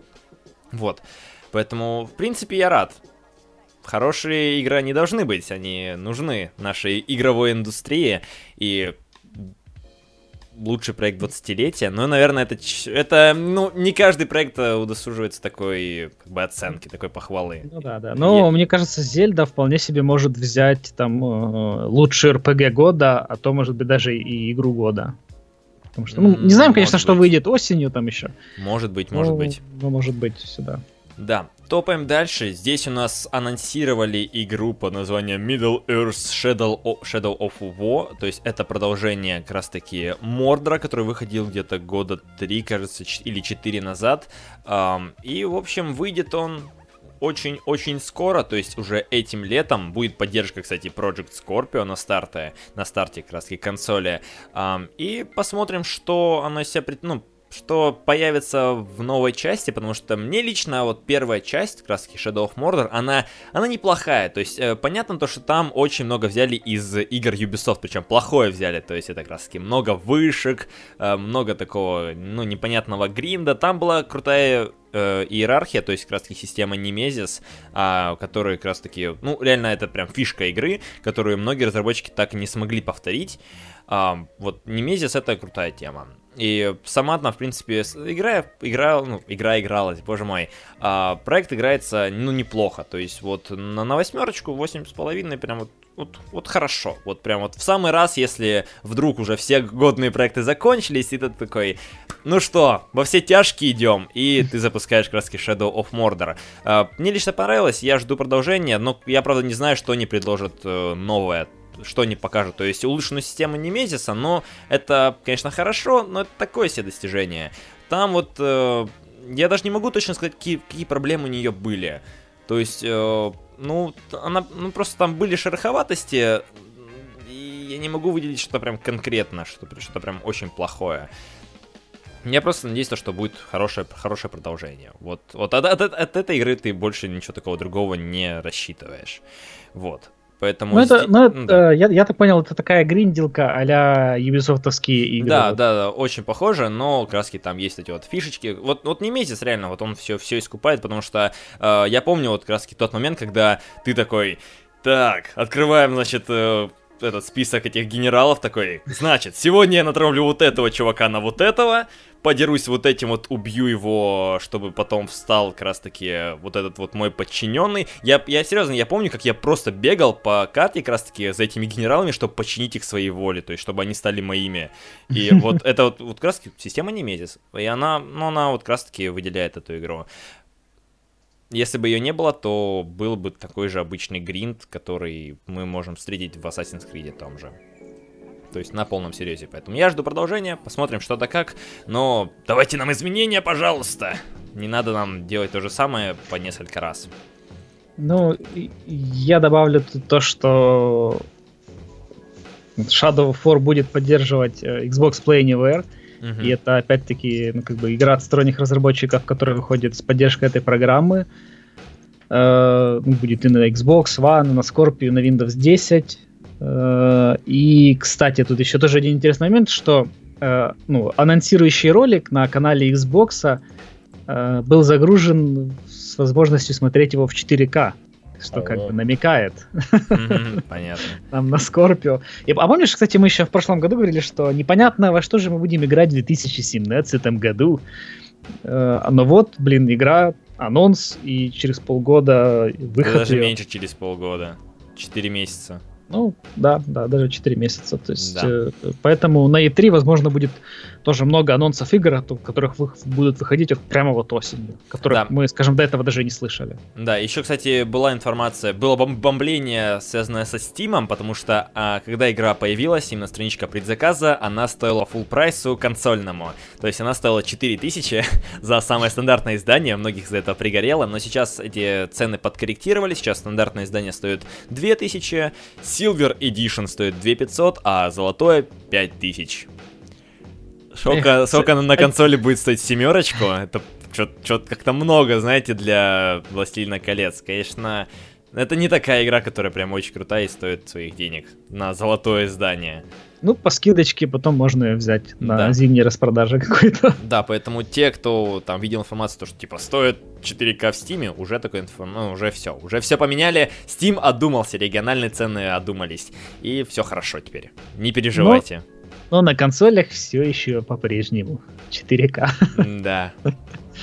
Вот. Поэтому, в принципе, я рад. Хорошие игры не должны быть, они нужны нашей игровой индустрии. И лучший проект 20-летия, но, наверное, это, это, ну, не каждый проект э, удосуживается такой, как бы, оценки, такой похвалы. Ну да, да. Но Я... мне кажется, Зельда вполне себе может взять там э, лучший РПГ года, а то, может быть, даже и игру года. Потому что, ну, не знаем, конечно, может что быть. выйдет осенью там еще. Может быть, может ну, быть. Ну, может быть, сюда. Да, топаем дальше. Здесь у нас анонсировали игру под названием Middle Earth Shadow of, Shadow of War. То есть это продолжение как раз таки Мордра, который выходил где-то года три, кажется, или четыре назад. И, в общем, выйдет он очень-очень скоро, то есть уже этим летом будет поддержка, кстати, Project Scorpio на старте, на старте как раз консоли. И посмотрим, что оно из себя, ну, что появится в новой части, потому что мне лично вот первая часть, таки Shadow of Mordor, она, она неплохая, то есть э, понятно то, что там очень много взяли из игр Ubisoft, причем плохое взяли, то есть это таки много вышек, э, много такого, ну, непонятного гринда, там была крутая э, иерархия, то есть как раз таки система Немезис, а, которая как раз таки, ну, реально это прям фишка игры, которую многие разработчики так и не смогли повторить, а, вот Немезис это крутая тема. И сама она, в принципе, игра, игра, ну, игра игралась, боже мой. А, проект играется, ну, неплохо. То есть, вот на, на восьмерочку, восемь с половиной, прям вот, вот, вот хорошо. Вот прям вот в самый раз, если вдруг уже все годные проекты закончились, и ты такой, ну что, во все тяжкие идем, и ты запускаешь краски Shadow of Mordor. А, мне лично понравилось, я жду продолжения, но я, правда, не знаю, что они предложат э, новое что они покажут. То есть улучшенную систему Немезиса, но это, конечно, хорошо, но это такое себе достижение. Там вот, э, я даже не могу точно сказать, какие, какие проблемы у нее были. То есть, э, ну, она, ну, просто там были шероховатости, и я не могу выделить что-то прям конкретно, что-то что прям очень плохое. Я просто надеюсь, что будет хорошее, хорошее продолжение. Вот, вот от, от, от этой игры ты больше ничего такого другого не рассчитываешь. Вот. Поэтому... Ну, это, ну, это, да. я, я так понял, это такая гриндилка а-ля юбисофтовские игры. Да, да, да, очень похоже, но краски там есть эти вот фишечки. Вот, вот не месяц реально, вот он все, все искупает, потому что э, я помню вот краски тот момент, когда ты такой, так, открываем, значит, э, этот список этих генералов такой, значит, сегодня я натравлю вот этого чувака на вот этого, подерусь вот этим вот, убью его, чтобы потом встал как раз таки вот этот вот мой подчиненный. Я, я серьезно, я помню, как я просто бегал по карте как раз таки за этими генералами, чтобы подчинить их своей воле, то есть чтобы они стали моими. И вот это вот, вот как раз таки система Немезис, и она, ну она вот как раз таки выделяет эту игру. Если бы ее не было, то был бы такой же обычный гринд, который мы можем встретить в Assassin's Creed том же. То есть на полном серьезе. Поэтому я жду продолжения, посмотрим что да как. Но давайте нам изменения, пожалуйста. Не надо нам делать то же самое по несколько раз. Ну, я добавлю то, что Shadow of War будет поддерживать э, Xbox Play Anywhere. Uh-huh. И это опять-таки ну, как бы игра от сторонних разработчиков, которая выходит с поддержкой этой программы. Э, ну, будет и на Xbox One, на Scorpio, на Windows 10. Э, и, кстати, тут еще тоже один интересный момент, что э, ну, анонсирующий ролик на канале Xbox э, был загружен с возможностью смотреть его в 4К что как бы намекает. понятно. Там на Скорпио. а помнишь, кстати, мы еще в прошлом году говорили, что непонятно, во что же мы будем играть в 2017 году. Э, но вот, блин, игра, анонс, и через полгода выход Даже меньше через полгода. Четыре месяца. Ну, да, да, даже 4 месяца. То есть, да. э, поэтому на E3, возможно, будет тоже много анонсов игр, которых вы, будут выходить вот прямо вот осенью, которых да. мы, скажем, до этого даже не слышали. Да, еще, кстати, была информация, было бомбление, связанное со Steam, потому что а, когда игра появилась, именно страничка предзаказа, она стоила full прайсу консольному. То есть она стоила 4000 за самое стандартное издание, многих за это пригорело, но сейчас эти цены подкорректировали, сейчас стандартное издание стоит 2000, Silver Edition стоит 2500, а золотое 5000. Сколько, сколько на консоли будет стоить семерочку? Это что-то как-то много, знаете, для Властелина колец. Конечно, это не такая игра, которая прям очень крутая и стоит своих денег на золотое издание. Ну, по скидочке потом можно ее взять на да. зимней распродаже какой-то. Да, поэтому те, кто там видел информацию, то, что типа стоит 4К в Стиме, уже такой информация, ну, уже все. Уже все поменяли. Steam одумался, региональные цены одумались. И все хорошо теперь. Не переживайте. Но но на консолях все еще по-прежнему 4К. Да.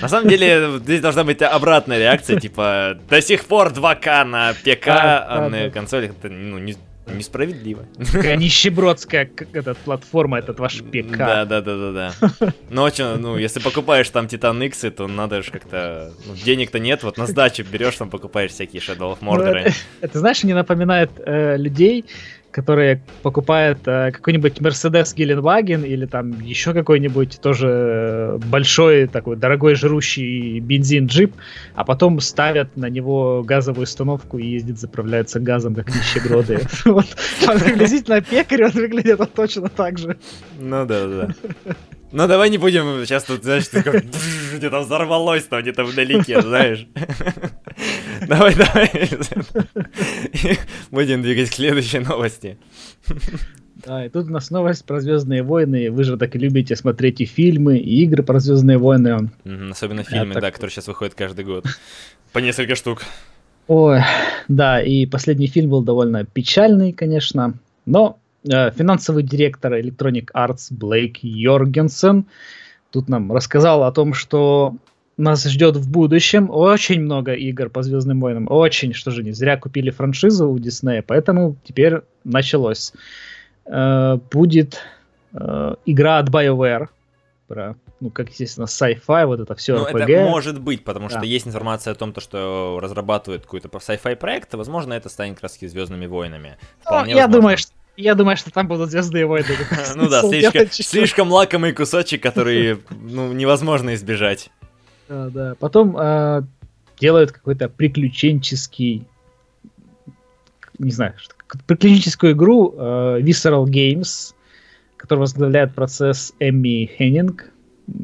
На самом деле, здесь должна быть обратная реакция, типа, до сих пор 2К на ПК, а, а на консолях это ну, не, несправедливо. Такая нищебродская этот, платформа, этот ваш ПК. Да, да, да, да, да. Но очень, ну, если покупаешь там Titan X, то надо же как-то... Ну, денег-то нет, вот на сдачу берешь, там покупаешь всякие Shadow of Mordor. Ну, это, это, знаешь, не напоминает э, людей, которые покупают э, какой-нибудь Mercedes Геленваген или там еще какой-нибудь тоже большой такой дорогой жрущий бензин джип, а потом ставят на него газовую установку и ездит, заправляется газом, как нищеброды. Вот. Приблизительно пекарь, он выглядит точно так же. Ну да, да. Ну давай не будем сейчас тут, знаешь, где-то взорвалось там где-то вдалеке, знаешь. Давай, давай. Будем двигать к следующей новости. Да, и тут у нас новость про Звездные войны. Вы же так любите смотреть и фильмы, и игры про Звездные войны. особенно фильмы, да, которые сейчас выходят каждый год. По несколько штук. Ой, да, и последний фильм был довольно печальный, конечно, но финансовый директор Electronic Arts Блейк Йоргенсен тут нам рассказал о том, что нас ждет в будущем очень много игр по Звездным войнам. Очень, что же не зря купили франшизу у Диснея, поэтому теперь началось. Э, будет э, игра от BioWare про, ну, как естественно, sci-fi, вот это все. Ну, RPG. это может быть, потому да. что есть информация о том, то, что разрабатывают какой-то sci-fi проект, и, возможно, это станет как раз Звездными войнами. ну, я думаю, что я думаю, что там будут звездные войны. Ну да, слишком, слишком лакомый кусочек, который ну, невозможно избежать. Да, да. Потом э, делают какой-то приключенческий, не знаю, приключенческую игру э, Visceral Games, который возглавляет процесс Эмми Хеннинг.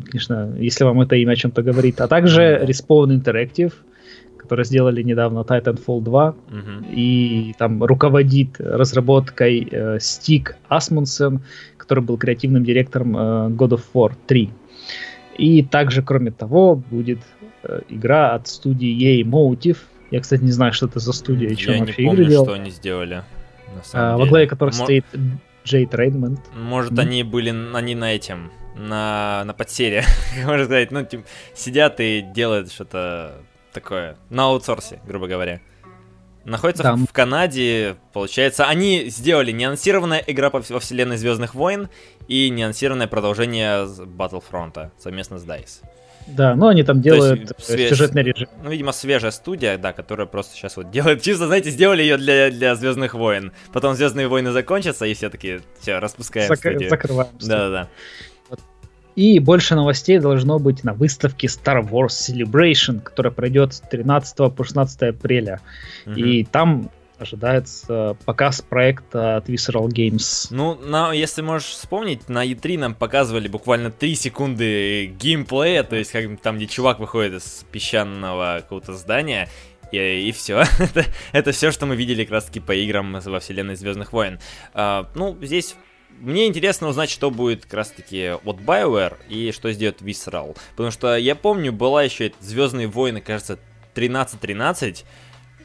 Конечно, если вам это имя о чем-то говорит. А также Respawn Interactive, которые сделали недавно Titanfall 2. Uh-huh. И там руководит разработкой э, Стик Асмунсен, который был креативным директором э, God of War 3. И также, кроме того, будет э, игра от студии EA Motive. Я, кстати, не знаю, что это за студия и что вообще не помню, игры что они сделали. А, во главе которых Мо... стоит Джей Трейдмент. Может, mm. они были, они на этим, на, на подсере, можно сказать, ну, типа, сидят и делают что-то такое, на аутсорсе, грубо говоря. Находится да. в, Канаде, получается. Они сделали неанонсированная игра во вселенной Звездных войн и неанонсированное продолжение Battlefront совместно с DICE. Да, но они там делают свеж... сюжетный режим. Ну, видимо, свежая студия, да, которая просто сейчас вот делает, чисто, знаете, сделали ее для, для Звездных войн. Потом Звездные войны закончатся, и все таки все, распускаем Зак... студию. Закрываем. Да-да-да. И больше новостей должно быть на выставке Star Wars Celebration, которая пройдет с 13 по 16 апреля. Угу. И там ожидается показ проекта от Visceral Games. Ну, на, если можешь вспомнить, на E3 нам показывали буквально 3 секунды геймплея, то есть как там, где чувак выходит из песчаного какого-то здания, и, и все. это, это все, что мы видели как раз таки по играм во вселенной Звездных войн. А, ну, здесь мне интересно узнать, что будет как раз таки от BioWare и что сделает Visceral. Потому что я помню, была еще Звездные войны, кажется, 13-13,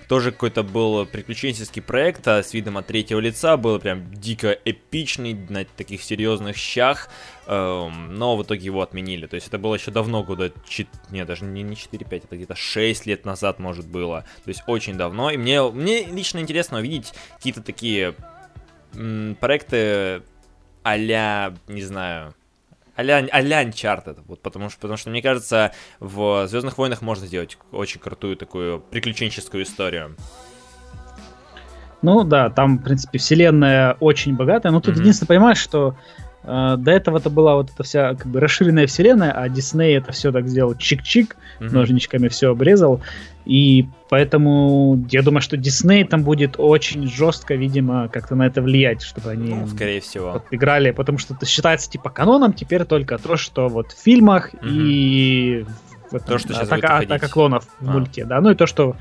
тоже какой-то был приключенческий проект а с видом от третьего лица, был прям дико эпичный, на таких серьезных щах, эм, но в итоге его отменили. То есть это было еще давно, года, 4, нет, даже не, не 4-5, это где-то 6 лет назад, может, было. То есть очень давно. И мне, мне лично интересно увидеть какие-то такие проекты а не знаю, а-ля, а-ля Uncharted, вот потому что, потому что, мне кажется, в Звездных войнах можно сделать очень крутую такую приключенческую историю. Ну да, там, в принципе, вселенная очень богатая, но тут mm-hmm. единственное, понимаешь, что до этого это была вот эта вся как бы расширенная вселенная, а Дисней это все так сделал чик-чик, mm-hmm. ножничками все обрезал, и поэтому я думаю, что Дисней там будет очень жестко, видимо, как-то на это влиять, чтобы они ну, скорее всего. Играли, потому что это считается типа каноном теперь только то, что вот в фильмах mm-hmm. и в этом, то, что сейчас атака, атака клонов в а. мульте, да, ну и то, что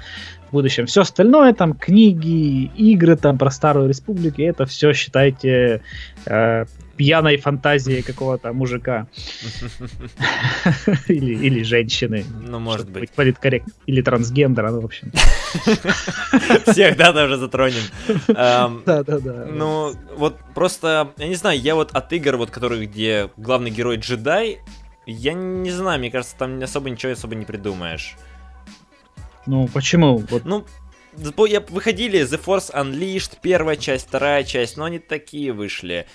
в будущем. Все остальное, там, книги, игры там про Старую Республику, это все, считайте, э, пьяной фантазии какого-то мужика. или, или женщины. Ну, может быть. Политкорректно. Или трансгендера, ну, в общем. Всех, да, уже затронем. Да, да, да. Ну, вот просто, я не знаю, я вот от игр, вот, которые, где главный герой джедай, я не знаю, мне кажется, там особо ничего особо не придумаешь. Ну, почему? Вот. Ну, выходили The Force Unleashed, первая часть, вторая часть, но они такие вышли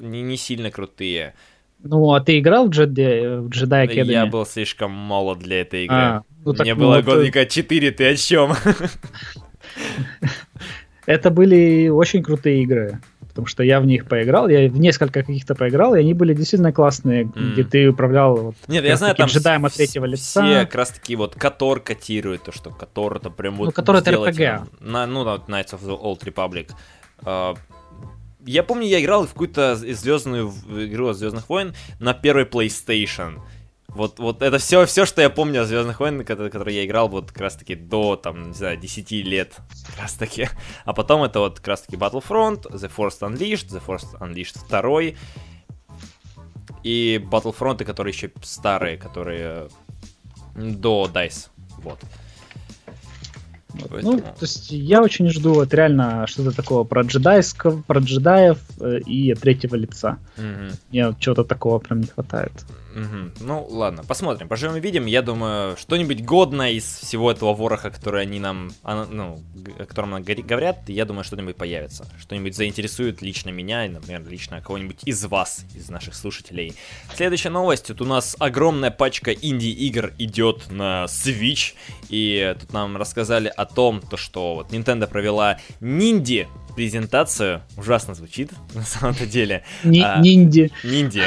не, не сильно крутые. Ну, а ты играл в, Jedi, в Jedi Academy? Я был слишком молод для этой игры. А, ну, Мне было вот... годика 4, ты о чем? Это были очень крутые игры. Потому что я в них поиграл, я в несколько каких-то поиграл, и они были действительно классные, mm. где ты управлял вот, Нет, я знаю, там джедаем от третьего лица. Все как раз таки вот Котор котирует, то, что Котор это прям вот... Ну, Котор это RPG. На, ну, Knights of the Old Republic. Uh, я помню, я играл в какую-то звездную игру от Звездных войн на первой PlayStation. Вот, вот это все, все, что я помню о Звездных войнах, которые, я играл вот как раз таки до, там, не знаю, 10 лет, как раз таки. А потом это вот как раз таки Battlefront, The Force Unleashed, The Force Unleashed 2, и Battlefront, которые еще старые, которые до DICE, вот. Ну, то есть я очень жду вот реально что-то такого про джедайского, про джедаев э, и третьего лица. Угу. Мне чего-то такого прям не хватает. Угу. Ну, ладно, посмотрим. Поживем и видим. Я думаю, что-нибудь годное из всего этого вороха, который они нам, ну, о котором нам говорят, я думаю, что-нибудь появится. Что-нибудь заинтересует лично меня и, например, лично кого-нибудь из вас, из наших слушателей. Следующая новость. Тут у нас огромная пачка инди-игр идет на Switch. И тут нам рассказали о том, то, что вот Nintendo провела Нинди презентацию. Ужасно звучит, на самом-то деле. А, нинди. Нинди.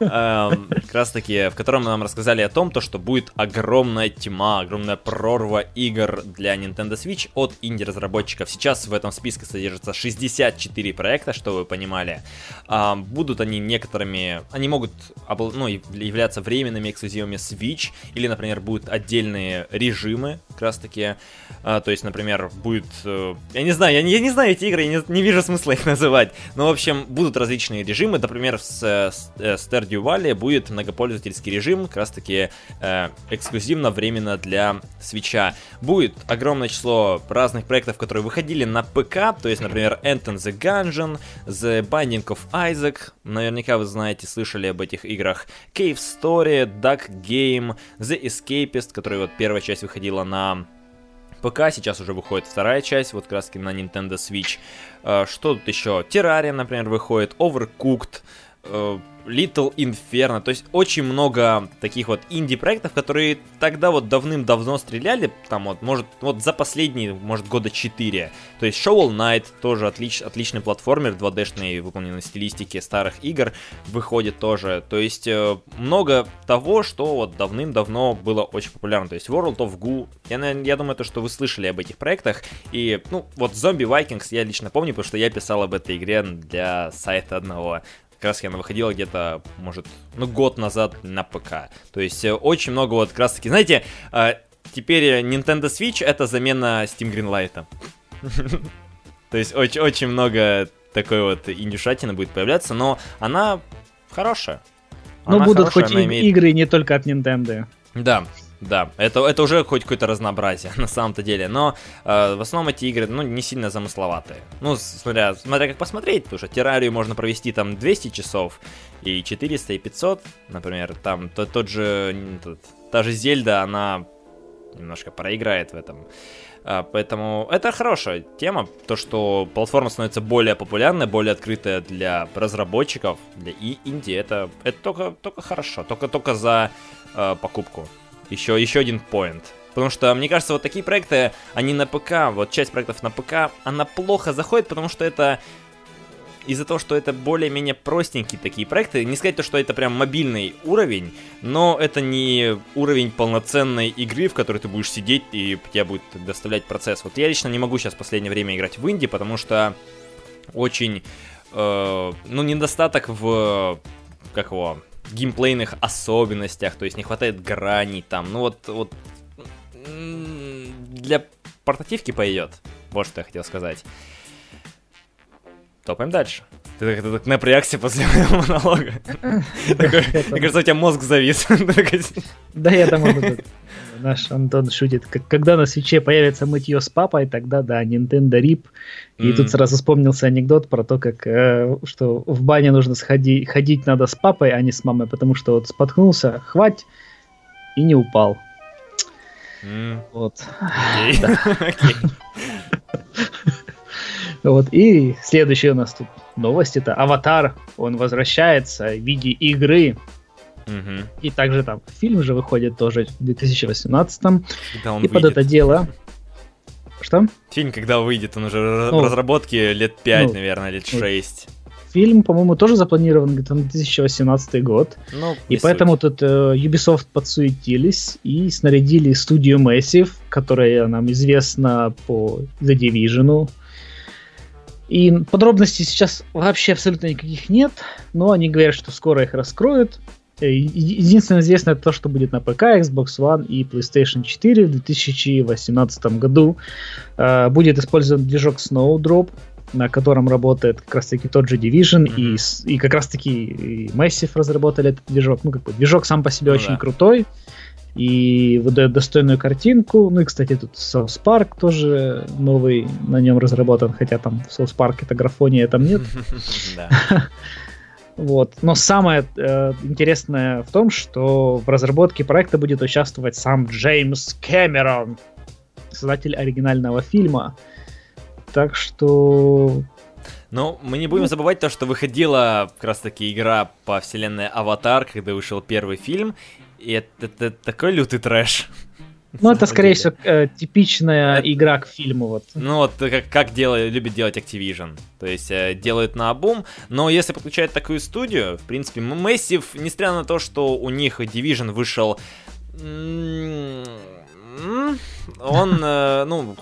Раз таки, в котором нам рассказали о том, то, что будет огромная тьма, огромная прорва игр для Nintendo Switch от инди-разработчиков. Сейчас в этом списке содержится 64 проекта, что вы понимали. А, будут они некоторыми... Они могут ну, являться временными эксклюзивами Switch, или, например, будут отдельные режимы, как раз таки. А, то есть, например, будет... Э, я не знаю, я не, я не знаю эти игры, я не, не вижу смысла их называть. Но, в общем, будут различные режимы. Например, с, с э, Stardew Valley будет многопользовательский режим, как раз таки э, эксклюзивно, временно для свеча. Будет огромное число разных проектов, которые выходили на ПК, то есть, например, Enten the Gungeon, The Binding of Isaac, наверняка вы знаете, слышали об этих играх, Cave Story, Duck Game, The Escapist, которая вот первая часть выходила на ПК, сейчас уже выходит вторая часть, вот как раз на Nintendo Switch. Э, что тут еще? Terraria, например, выходит, Overcooked, э, Little Inferno, то есть очень много таких вот инди-проектов, которые тогда вот давным-давно стреляли, там вот, может, вот за последние, может, года 4. То есть Shovel Knight, тоже отлич, отличный платформер 2D-шный, выполненный в стилистике старых игр, выходит тоже. То есть э, много того, что вот давным-давно было очень популярно. То есть World of Goo, я, я думаю, то, что вы слышали об этих проектах, и, ну, вот Zombie Vikings я лично помню, потому что я писал об этой игре для сайта одного как раз она выходила где-то, может, ну, год назад на ПК. То есть э, очень много вот как раз таки, знаете, э, теперь Nintendo Switch это замена Steam Greenlight. То есть очень, очень много такой вот индюшатины будет появляться, но она хорошая. Ну, будут хоть игры не только от Nintendo. Да, да, это, это уже хоть какое-то разнообразие на самом-то деле, но э, в основном эти игры, ну, не сильно замысловатые. Ну, смотря, смотря как посмотреть, потому что террарию можно провести там 200 часов, и 400, и 500, например, там тот, тот же, тот, та же Зельда, она немножко проиграет в этом. А, поэтому это хорошая тема, то, что платформа становится более популярной, более открытая для разработчиков, для и инди, это, это только, только хорошо, только, только за э, покупку еще, еще один point. Потому что, мне кажется, вот такие проекты, они на ПК, вот часть проектов на ПК, она плохо заходит, потому что это из-за того, что это более-менее простенькие такие проекты, не сказать то, что это прям мобильный уровень, но это не уровень полноценной игры, в которой ты будешь сидеть и тебя будет доставлять процесс. Вот я лично не могу сейчас в последнее время играть в инди, потому что очень, э, ну, недостаток в, как его, геймплейных особенностях, то есть не хватает граней там, ну вот, вот для портативки пойдет, вот что я хотел сказать. Топаем дальше. Ты так, ты так напрягся после моего монолога. Мне кажется, у тебя мозг завис. Да, я там Наш Антон шутит. Когда на свече появится мытье с папой, тогда да, Nintendo RIP. И тут сразу вспомнился анекдот про то, как э, что в бане нужно сходить, ходить надо с папой, а не с мамой, потому что вот споткнулся, хвать, и не упал. Вот. Вот, и следующий у нас тут новость, это Аватар, он возвращается в виде игры, Угу. И также там фильм же выходит тоже в 2018 И выйдет. под это дело... Что? Фильм, когда выйдет, он уже ну, в разработке лет 5, ну, наверное, лет 6. Фильм, по-моему, тоже запланирован где-то на 2018 год. Ну, и поэтому суть. тут э, Ubisoft подсуетились и снарядили студию Massive, которая нам известна по The Division, И подробностей сейчас вообще абсолютно никаких нет, но они говорят, что скоро их раскроют. Э, единственное известное то, что будет на ПК, Xbox One и PlayStation 4 в 2018 году. Э, будет использован движок Snowdrop, на котором работает как раз таки тот же Division, mm-hmm. и, и как раз таки и Massive разработали этот движок. Ну, как бы движок сам по себе ну, очень да. крутой и выдает достойную картинку. Ну и, кстати, тут South Park тоже новый на нем разработан, хотя там в South Park это графония, там нет. Вот. Но самое э, интересное в том, что в разработке проекта будет участвовать сам Джеймс Кэмерон, создатель оригинального фильма. Так что... Ну, мы не будем забывать то, что выходила как раз таки игра по вселенной Аватар, когда вышел первый фильм, и это, это такой лютый трэш. Ну, это, скорее всего, э, типичная это... игра к фильму. Вот. Ну, вот как, как делает, любит делать Activision. То есть э, делают на обум. Но если подключать такую студию, в принципе, Massive, несмотря на то, что у них Division вышел... Он, э, ну,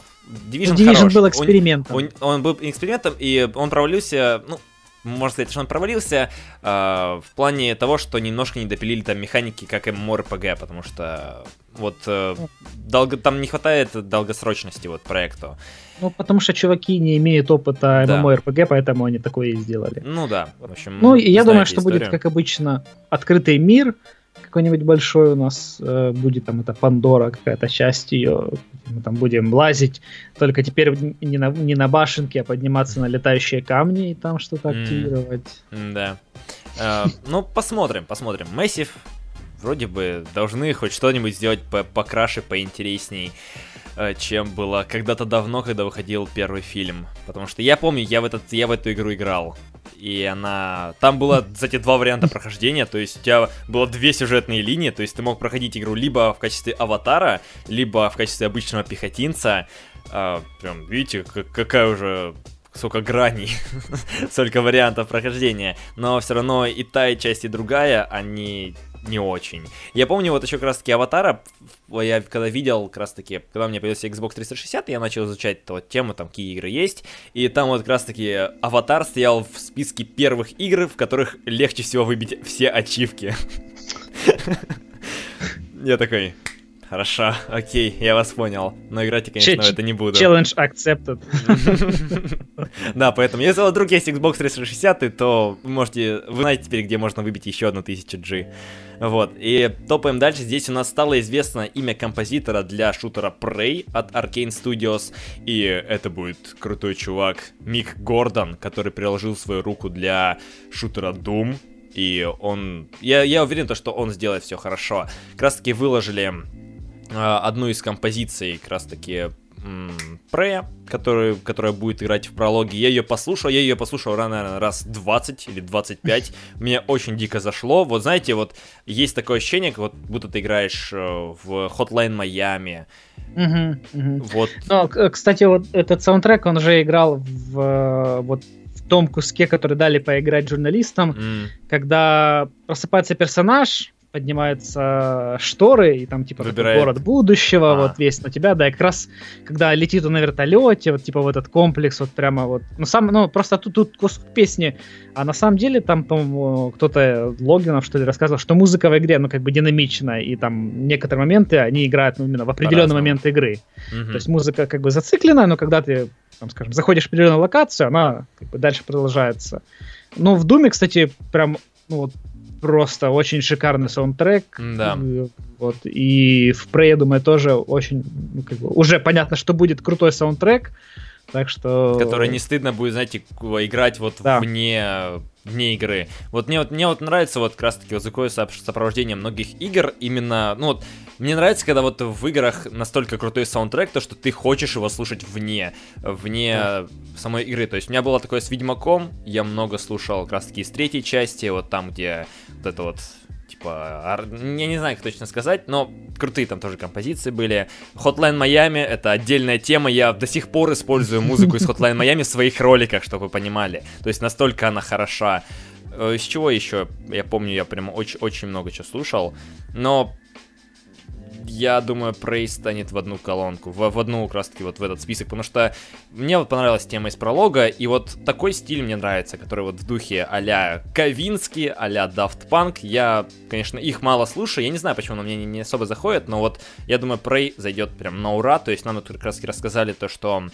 Division, Division хорош. был экспериментом. Он, он, он был экспериментом, и он провалился, ну, можно сказать, что он провалился э, в плане того, что немножко не допилили там механики, как MMORPG, потому что вот э, долго, там не хватает долгосрочности вот проекту. Ну, потому что чуваки не имеют опыта да. MMORPG, поэтому они такое и сделали. Ну да, в общем. Ну, и я думаю, что историю. будет, как обычно, открытый мир, какой-нибудь большой у нас э, будет там это Пандора, какая-то часть ее, мы там будем лазить, только теперь не на, не на башенке, а подниматься на летающие камни и там что-то активировать. Mm, да. Uh, ну, посмотрим, посмотрим. Massive вроде бы должны хоть что-нибудь сделать по покраше, поинтересней. Э, чем было когда-то давно, когда выходил первый фильм. Потому что я помню, я в, этот, я в эту игру играл. И она... Там было, кстати, два варианта прохождения, то есть у тебя было две сюжетные линии, то есть ты мог проходить игру либо в качестве аватара, либо в качестве обычного пехотинца. А, прям, видите, какая уже сколько граней, сколько вариантов прохождения. Но все равно и та, и часть, и другая, они не очень. Я помню вот еще как раз таки Аватара, я когда видел как раз таки, когда меня появился Xbox 360, я начал изучать вот тему, там какие игры есть, и там вот как раз таки Аватар стоял в списке первых игр, в которых легче всего выбить все ачивки. Я такой, Хорошо, окей, я вас понял. Но играть я, конечно, в это не буду. Challenge accepted. Да, поэтому, если вдруг есть Xbox 360, то вы можете, вы знаете теперь, где можно выбить еще одну 1000G. Вот, и топаем дальше. Здесь у нас стало известно имя композитора для шутера Prey от Arkane Studios. И это будет крутой чувак Мик Гордон, который приложил свою руку для шутера Doom. И он... Я, я уверен, то, что он сделает все хорошо. Как раз таки выложили одну из композиций, как раз таки Прея, который, которая будет играть в прологе. Я ее послушал, я ее послушал, наверное, раз 20 или 25. Мне очень дико зашло. Вот знаете, вот есть такое ощущение, как вот будто ты играешь э, в Hotline Miami. Угу, угу. Вот. Но, кстати, вот этот саундтрек, он же играл в э, вот в том куске, который дали поиграть журналистам, mm. когда просыпается персонаж, поднимаются шторы, и там, типа, город будущего, а. вот весь на тебя, да, и как раз, когда летит он на вертолете, вот, типа, в этот комплекс, вот прямо вот, ну, сам, ну, просто тут, тут кусок песни, а на самом деле там, по-моему, кто-то, Логинов, что ли, рассказывал, что музыка в игре, ну, как бы динамичная, и там некоторые моменты, они играют, ну, именно в определенный момент игры. Угу. То есть музыка, как бы, зацикленная, но когда ты, там, скажем, заходишь в определенную локацию, она, как бы, дальше продолжается. Ну, в Думе, кстати, прям, ну, вот, просто очень шикарный саундтрек. Да. Вот, и в Prey, я думаю, тоже очень, ну, как бы, уже понятно, что будет крутой саундтрек. Так что... Который не стыдно будет, знаете, играть вот да. вне, вне игры. Вот мне, вот мне вот нравится вот как раз таки вот такое сопровождение многих игр именно, ну вот, мне нравится, когда вот в играх настолько крутой саундтрек, то что ты хочешь его слушать вне, вне да. самой игры. То есть у меня было такое с Ведьмаком, я много слушал как раз таки из третьей части, вот там, где вот это вот типа, я не знаю, как точно сказать, но крутые там тоже композиции были. Hotline Miami — это отдельная тема, я до сих пор использую музыку из Hotline Miami в своих роликах, чтобы вы понимали. То есть настолько она хороша. Э, из чего еще? Я помню, я прям очень, очень много чего слушал. Но я думаю, Prey станет в одну колонку, в, в одну таки вот в этот список, потому что мне вот понравилась тема из пролога, и вот такой стиль мне нравится, который вот в духе а-ля Ковински, а-ля Daft Punk. Я, конечно, их мало слушаю, я не знаю, почему на мне не, не особо заходит, но вот я думаю, Prey зайдет прям на ура, то есть нам тут как раз рассказали то, что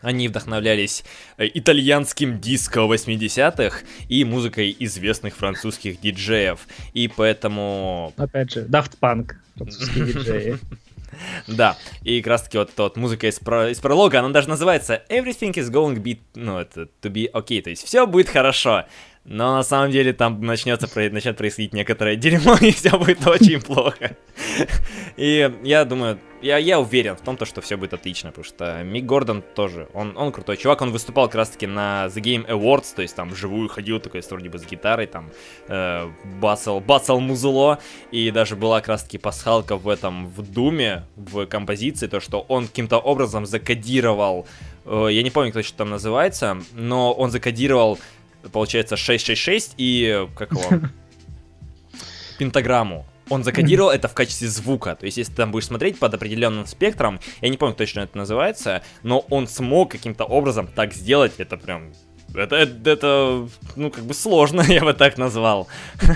они вдохновлялись э, итальянским диско 80-х и музыкой известных французских диджеев. И поэтому... Опять же, Daft Punk, французские диджеи. Да, и как раз таки вот эта вот музыка из, про, из пролога, она даже называется Everything is going be, ну, это, to be okay, то есть все будет хорошо. Но на самом деле там начнется, начнет происходить некоторое дерьмо, и все будет очень плохо. И я думаю, я, я уверен в том, то, что все будет отлично, потому что Мик Гордон тоже, он, он крутой чувак, он выступал как раз таки на The Game Awards, то есть там вживую ходил такой вроде бы с гитарой, там э, бацал, бацал музло, и даже была как раз таки пасхалка в этом, в Думе, в композиции, то, что он каким-то образом закодировал, э, я не помню, кто что там называется, но он закодировал получается 666 и как его пентаграмму. Он закодировал это в качестве звука. То есть, если ты там будешь смотреть под определенным спектром, я не помню точно это называется, но он смог каким-то образом так сделать. Это прям это, это, это, ну, как бы сложно, я бы так назвал.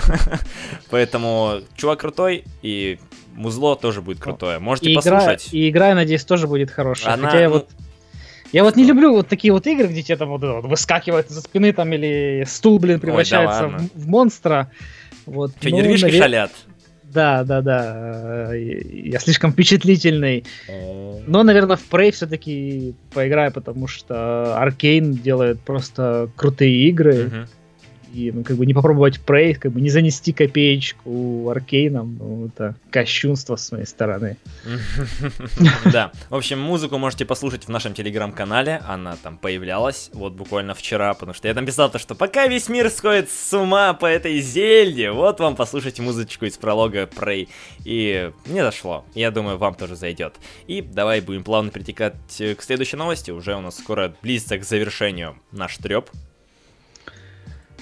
Поэтому чувак крутой, и музло тоже будет крутое. Можете и послушать. Игра, и игра, я надеюсь, тоже будет хорошая. Она, Хотя я ну, вот я вот не люблю вот такие вот игры, где тебе там вот, вот выскакивает за спины там или стул, блин, превращается Ой, да в, в монстра. Вот, Что, ну, нервишки навер... шалят? Да, да, да. Я слишком впечатлительный. Но, наверное, в Prey все-таки поиграю, потому что Аркейн делает просто крутые игры. Uh-huh и ну, как бы не попробовать Prey, как бы не занести копеечку Аркейном, ну, это кощунство с моей стороны. Да, в общем, музыку можете послушать в нашем телеграм-канале, она там появлялась вот буквально вчера, потому что я там писал то, что пока весь мир сходит с ума по этой зелье, вот вам послушайте музычку из пролога Prey. И мне зашло, я думаю, вам тоже зайдет. И давай будем плавно перетекать к следующей новости, уже у нас скоро близится к завершению наш треп.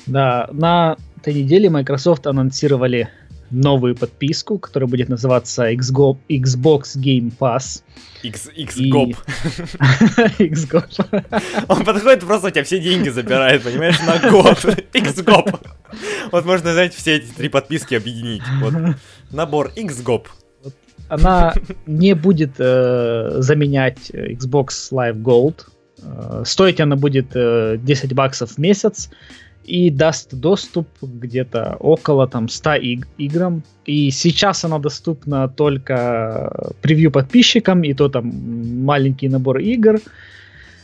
Да, на этой неделе Microsoft анонсировали новую подписку, которая будет называться Xgo, Xbox Game Pass. X, XGOP. И... XGOP. Он подходит, просто у тебя все деньги забирает, понимаешь, на год. XGOP. Вот можно, знаете, все эти три подписки объединить. Вот. Набор XGOP. Она не будет э, заменять Xbox Live Gold. Э, стоить она будет э, 10 баксов в месяц и даст доступ где-то около там 100 иг- играм. И сейчас она доступна только превью подписчикам, и то там маленький набор игр.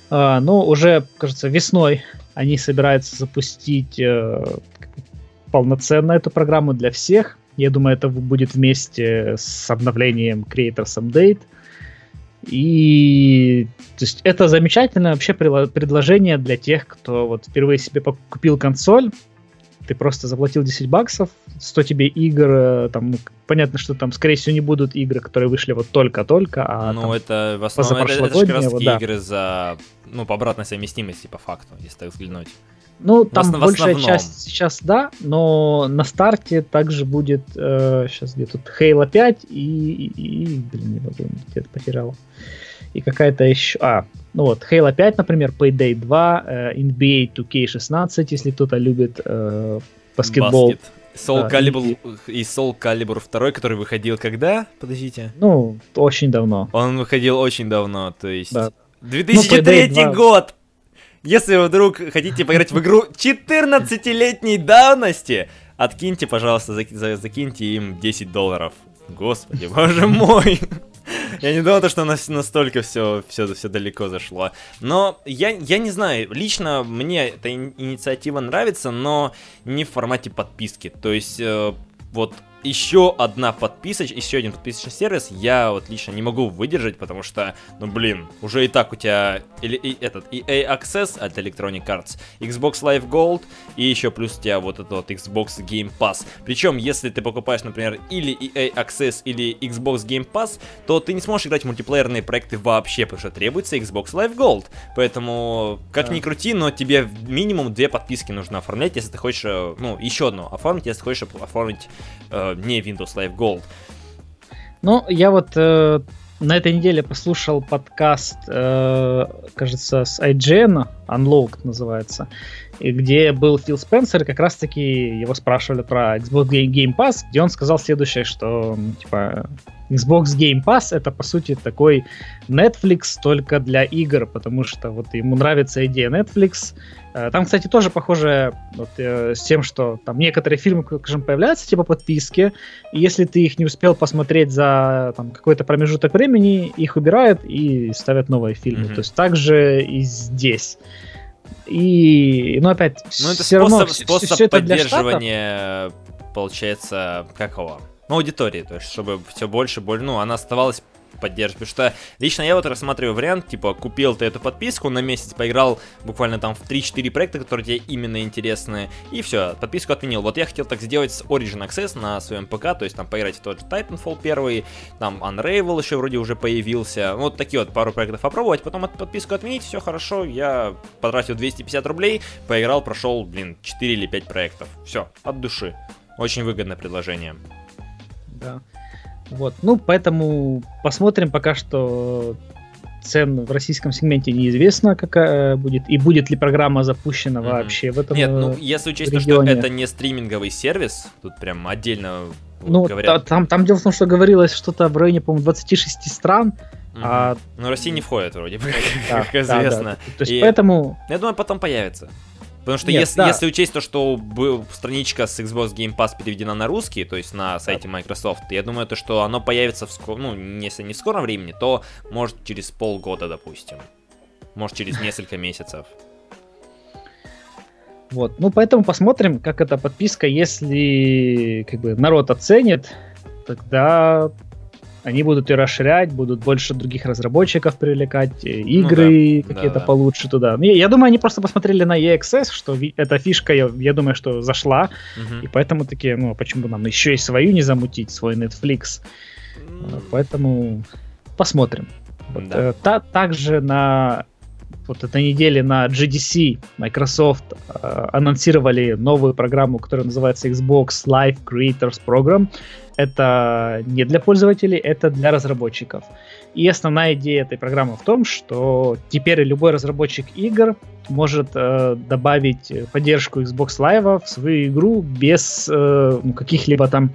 А, но уже, кажется, весной они собираются запустить э, полноценно эту программу для всех. Я думаю, это будет вместе с обновлением Creators Update. И то есть это замечательное вообще предложение для тех, кто вот впервые себе купил консоль, ты просто заплатил 10 баксов, 100 тебе игр, э, там, ну, понятно, что там, скорее всего, не будут игры, которые вышли вот только-только, а Ну, это в основном, это, это же как да. игры за, ну, по обратной совместимости, по факту, если так взглянуть. Ну, там в большая основном. часть сейчас, да, но на старте также будет, э, сейчас где тут, Halo 5 и, и, и блин, не могу, где-то потерял. И какая-то еще, а, ну вот, Halo 5, например, Payday 2, э, NBA 2K16, если кто-то любит э, баскетбол. Баскет. Soul да, Calibur и... и Soul Calibur 2, который выходил когда? Подождите. Ну, очень давно. Он выходил очень давно, то есть... Да. 2003 ну, год! Если вы вдруг хотите поиграть в игру 14-летней давности, откиньте, пожалуйста, закиньте им 10 долларов. Господи, боже мой. Я не думал, что настолько все, все, все далеко зашло. Но я, я не знаю, лично мне эта инициатива нравится, но не в формате подписки. То есть, э, вот еще одна подписочка, еще один подписочный сервис я вот лично не могу выдержать, потому что, ну блин, уже и так у тебя или и, этот EA Access от Electronic Arts, Xbox Live Gold и еще плюс у тебя вот этот вот Xbox Game Pass. Причем, если ты покупаешь, например, или EA Access, или Xbox Game Pass, то ты не сможешь играть в мультиплеерные проекты вообще, потому что требуется Xbox Live Gold. Поэтому, как да. ни крути, но тебе минимум две подписки нужно оформлять, если ты хочешь, ну, еще одну оформить, если ты хочешь оформить э, не Windows Live Gold. Ну, я вот э, на этой неделе послушал подкаст, э, кажется, с IGN, Unlocked называется, и где был Фил Спенсер, и как раз-таки его спрашивали про Xbox Game Pass, где он сказал следующее, что, типа, Xbox Game Pass это, по сути, такой Netflix только для игр, потому что вот ему нравится идея Netflix. Э, там, кстати, тоже похоже вот, э, с тем, что там некоторые фильмы, скажем, появляются типа подписки, и если ты их не успел посмотреть за там, какой-то промежуток времени, их убирают и ставят новые фильмы. Mm-hmm. То есть также и здесь. И, ну, опять, ну, это все способ, равно способ все, поддерживания, получается, какого? Ну, аудитории, то есть, чтобы все больше, больше, ну, она оставалась поддерживать. Потому что лично я вот рассматриваю вариант, типа, купил ты эту подписку на месяц, поиграл буквально там в 3-4 проекта, которые тебе именно интересны, и все, подписку отменил. Вот я хотел так сделать с Origin Access на своем ПК, то есть там поиграть в тот же Titanfall первый, там Unravel еще вроде уже появился, вот такие вот пару проектов попробовать, потом эту подписку отменить, все хорошо, я потратил 250 рублей, поиграл, прошел, блин, 4 или 5 проектов. Все, от души. Очень выгодное предложение. Да. Вот, ну, поэтому посмотрим пока что цен в российском сегменте неизвестно, какая будет, и будет ли программа запущена mm-hmm. вообще в этом Нет, ну, если учесть то, что это не стриминговый сервис, тут прям отдельно ну, говорят. Та, там, там дело в том, что говорилось что-то в районе, по-моему, 26 стран, Mm-hmm. А... Но Россия не входит вроде бы, да, как известно. Да, да. То есть и поэтому... Я думаю, потом появится. Потому что Нет, если, да. если учесть то, что был, страничка с Xbox Game Pass переведена на русский, то есть на сайте Microsoft, я думаю, то, что оно появится в скор... ну, если не в скором времени, то может через полгода, допустим. Может через несколько месяцев. Вот, ну поэтому посмотрим, как эта подписка, если как бы народ оценит, тогда они будут ее расширять, будут больше других разработчиков привлекать, э, игры ну, да, какие-то да, получше туда. Я, я думаю, они просто посмотрели на EXS, что ви- эта фишка, я, я думаю, что зашла, угу. и поэтому такие, ну, а почему нам еще и свою не замутить, свой Netflix? Mm. Поэтому посмотрим. Вот, да. э, та, также на вот этой неделе на GDC Microsoft э, анонсировали новую программу, которая называется Xbox Live Creators Program. Это не для пользователей, это для разработчиков. И основная идея этой программы в том, что теперь любой разработчик игр может э, добавить поддержку Xbox Live в свою игру без э, ну, каких-либо там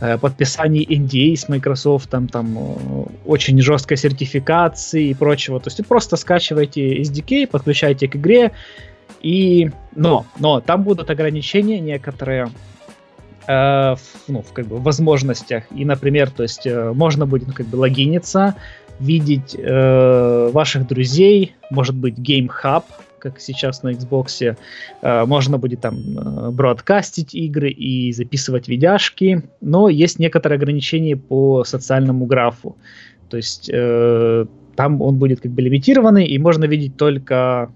э, подписаний NDA с Microsoft, там, там э, очень жесткой сертификации и прочего. То есть вы просто скачиваете SDK, подключаете к игре, и... Но, но там будут ограничения некоторые, э, в, ну, в, как бы, возможностях. И, например, то есть э, можно будет ну, как бы логиниться, видеть э, ваших друзей, может быть, Game Hub, как сейчас на Xbox, э, можно будет там э, бродкастить игры и записывать видяшки, но есть некоторые ограничения по социальному графу. То есть э, там он будет как бы лимитированный, и можно видеть только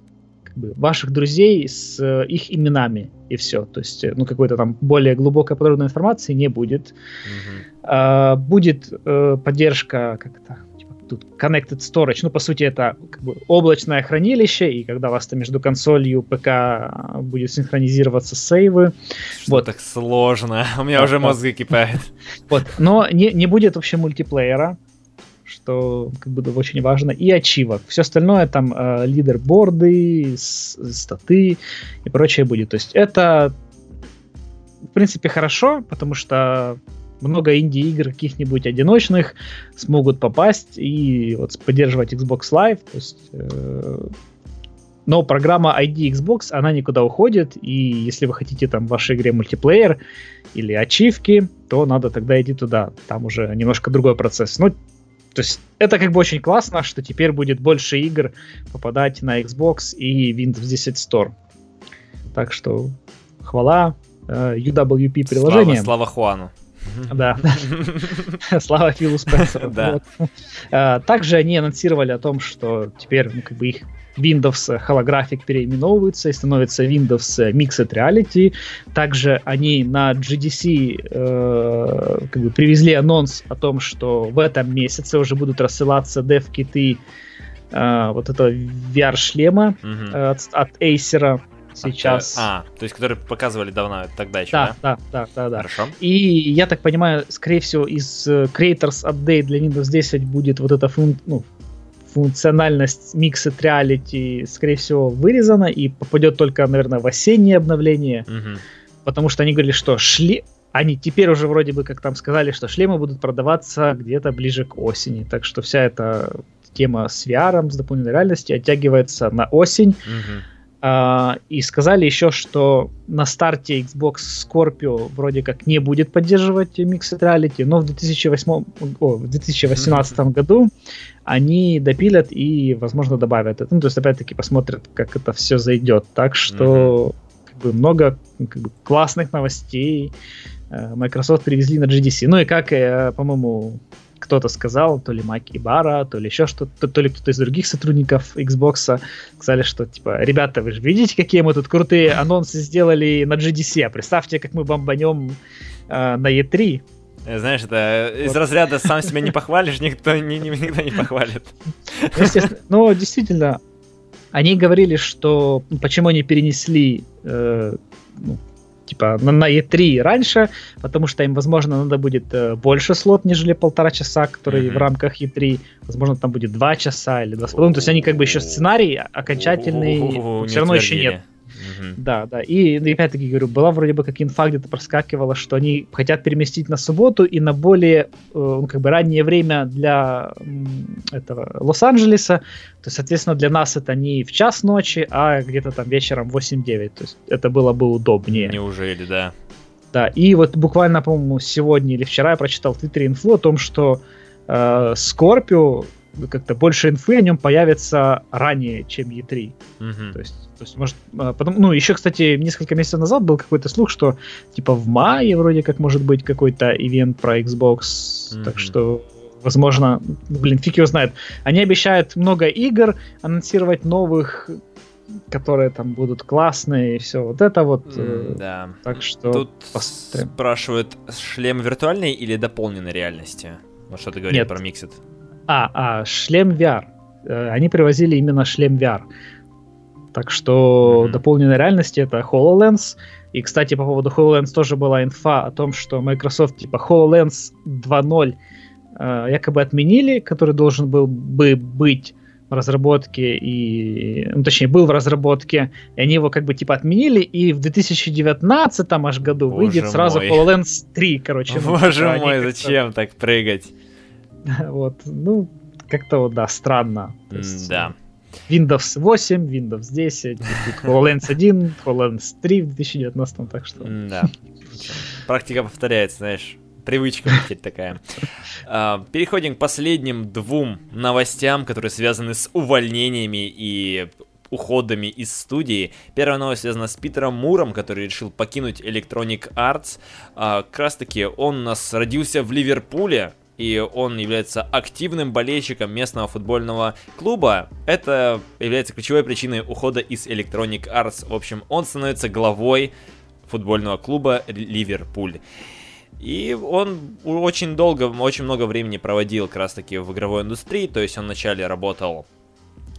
ваших друзей с э, их именами и все. То есть, э, ну, какой-то там более глубокой подробной информации не будет. Mm-hmm. А, будет э, поддержка, как это, типа, тут Connected Storage, ну, по сути, это как бы облачное хранилище, и когда у вас там между консолью ПК а, будет синхронизироваться сейвы. Что вот. так сложно, у меня уже мозг кипает. Вот, но не, не будет вообще мультиплеера, что как бы очень важно, и ачивок. Все остальное там э, лидерборды, статы и прочее будет. То есть это в принципе хорошо, потому что много инди-игр каких-нибудь одиночных смогут попасть и вот поддерживать Xbox Live. То есть, э, но программа ID Xbox, она никуда уходит, и если вы хотите там в вашей игре мультиплеер или ачивки, то надо тогда идти туда. Там уже немножко другой процесс. Но то есть это как бы очень классно, что теперь будет больше игр попадать на Xbox и Windows 10 Store. Так что хвала э, UWP приложениям. Слава, слава Хуану. Да. Слава Филу Спенсеру. Да. Э, также они анонсировали о том, что теперь ну, как бы их Windows Holographic переименовывается и становится Windows Mixed Reality. Также они на GDC э, как бы привезли анонс о том, что в этом месяце уже будут рассылаться дев-киты э, вот этого VR-шлема mm-hmm. от, от Acer. сейчас. А, то есть, которые показывали давно, тогда еще, да? Да, да, да, да, да. Хорошо. И я так понимаю, скорее всего, из э, Creators Update для Windows 10 будет вот эта фун... ну, функциональность Mixed Reality, скорее всего, вырезана и попадет только, наверное, в осеннее обновление. Мгм. Потому что они говорили, что шли... Они теперь уже вроде бы, как там сказали, что шлемы будут продаваться где-то ближе к осени. Так что вся эта тема с VR, с дополненной реальностью оттягивается на осень. Мгм. А, и сказали еще, что на старте Xbox Scorpio вроде как не будет поддерживать Mixed Reality, но в 2008, о, в 2018 году они допилят и, возможно, добавят это. Ну, то есть, опять-таки, посмотрят, как это все зайдет. Так что как бы, много как бы, классных новостей э, Microsoft привезли на GDC. Ну и как, э, по-моему, кто-то сказал, то ли Маки Бара, то ли еще что-то, то ли кто-то из других сотрудников Xbox сказали, что типа, ребята, вы же видите, какие мы тут крутые анонсы сделали на GDC, а представьте, как мы бомбанем э, на E3. Э, Знаешь, это из Вот. разряда сам себя не похвалишь, никто, ни- ни- никто не похвалит. Ну, естественно, Но действительно, они говорили, что ну, почему они перенесли э, ну, типа на, на E3 раньше, потому что им, возможно, надо будет э, больше слот, нежели полтора часа, которые Мгм. в рамках E3. Возможно, там будет два часа или два с половиной. То есть они как бы еще сценарий окончательный все равно еще нет. Да, да. И ну, и опять-таки говорю, была вроде бы как инфа где-то проскакивала, что они хотят переместить на субботу и на более э, ну, как бы раннее время для этого Лос-Анджелеса. То есть, соответственно, для нас это не в час ночи, а где-то там вечером 8-9. То есть это было бы удобнее. Неужели, да. Да, и вот буквально, по-моему, сегодня или вчера я прочитал в Твиттере инфу о том, что э, Scorpio как-то больше инфы о нем появится ранее, чем E3. Мгм. То есть, то есть, может, а, потом, ну, еще, кстати, несколько месяцев назад был какой-то слух, что типа в мае вроде как может быть какой-то ивент про Xbox, Мгм. так что, возможно, ну, блин, фиг его знает. Они обещают много игр, анонсировать новых, которые там будут классные и все вот это вот. М, Да. Так что Тут посмотрим. спрашивают, шлем виртуальной или дополненной реальности? Вот что ты говорил Нет. про Mixed. А, а, шлем VR. Э, Они привозили именно шлем VR. Так что Мгм. дополненной реальности это HoloLens. И, кстати, по поводу HoloLens тоже была инфа о том, что Microsoft типа HoloLens 2.0 э, якобы отменили, который должен был бы быть в разработке и, ну, точнее, был в разработке, и они его как бы типа отменили, и в 2019 аж году Боже выйдет сразу мой. HoloLens 3, короче. ну, Боже типа, мой, зачем так прыгать? Вот, ну, как-то вот, да, странно. То есть, Да. Windows 8, Windows 10, будет HoloLens 1, HoloLens 3 в 2019, так что... Да. Практика повторяется, знаешь. Привычка теперь такая. А, Переходим к последним двум новостям, которые связаны с увольнениями и уходами из студии. Первая новость связана с Питером Муром, который решил покинуть Electronic Arts. А, Как раз таки он у нас родился в Ливерпуле, и он является активным болельщиком местного футбольного клуба. Это является ключевой причиной ухода из Electronic Arts. В общем, он становится главой футбольного клуба Ливерпуль. И он очень долго, очень много времени проводил как раз таки в игровой индустрии, то есть он вначале работал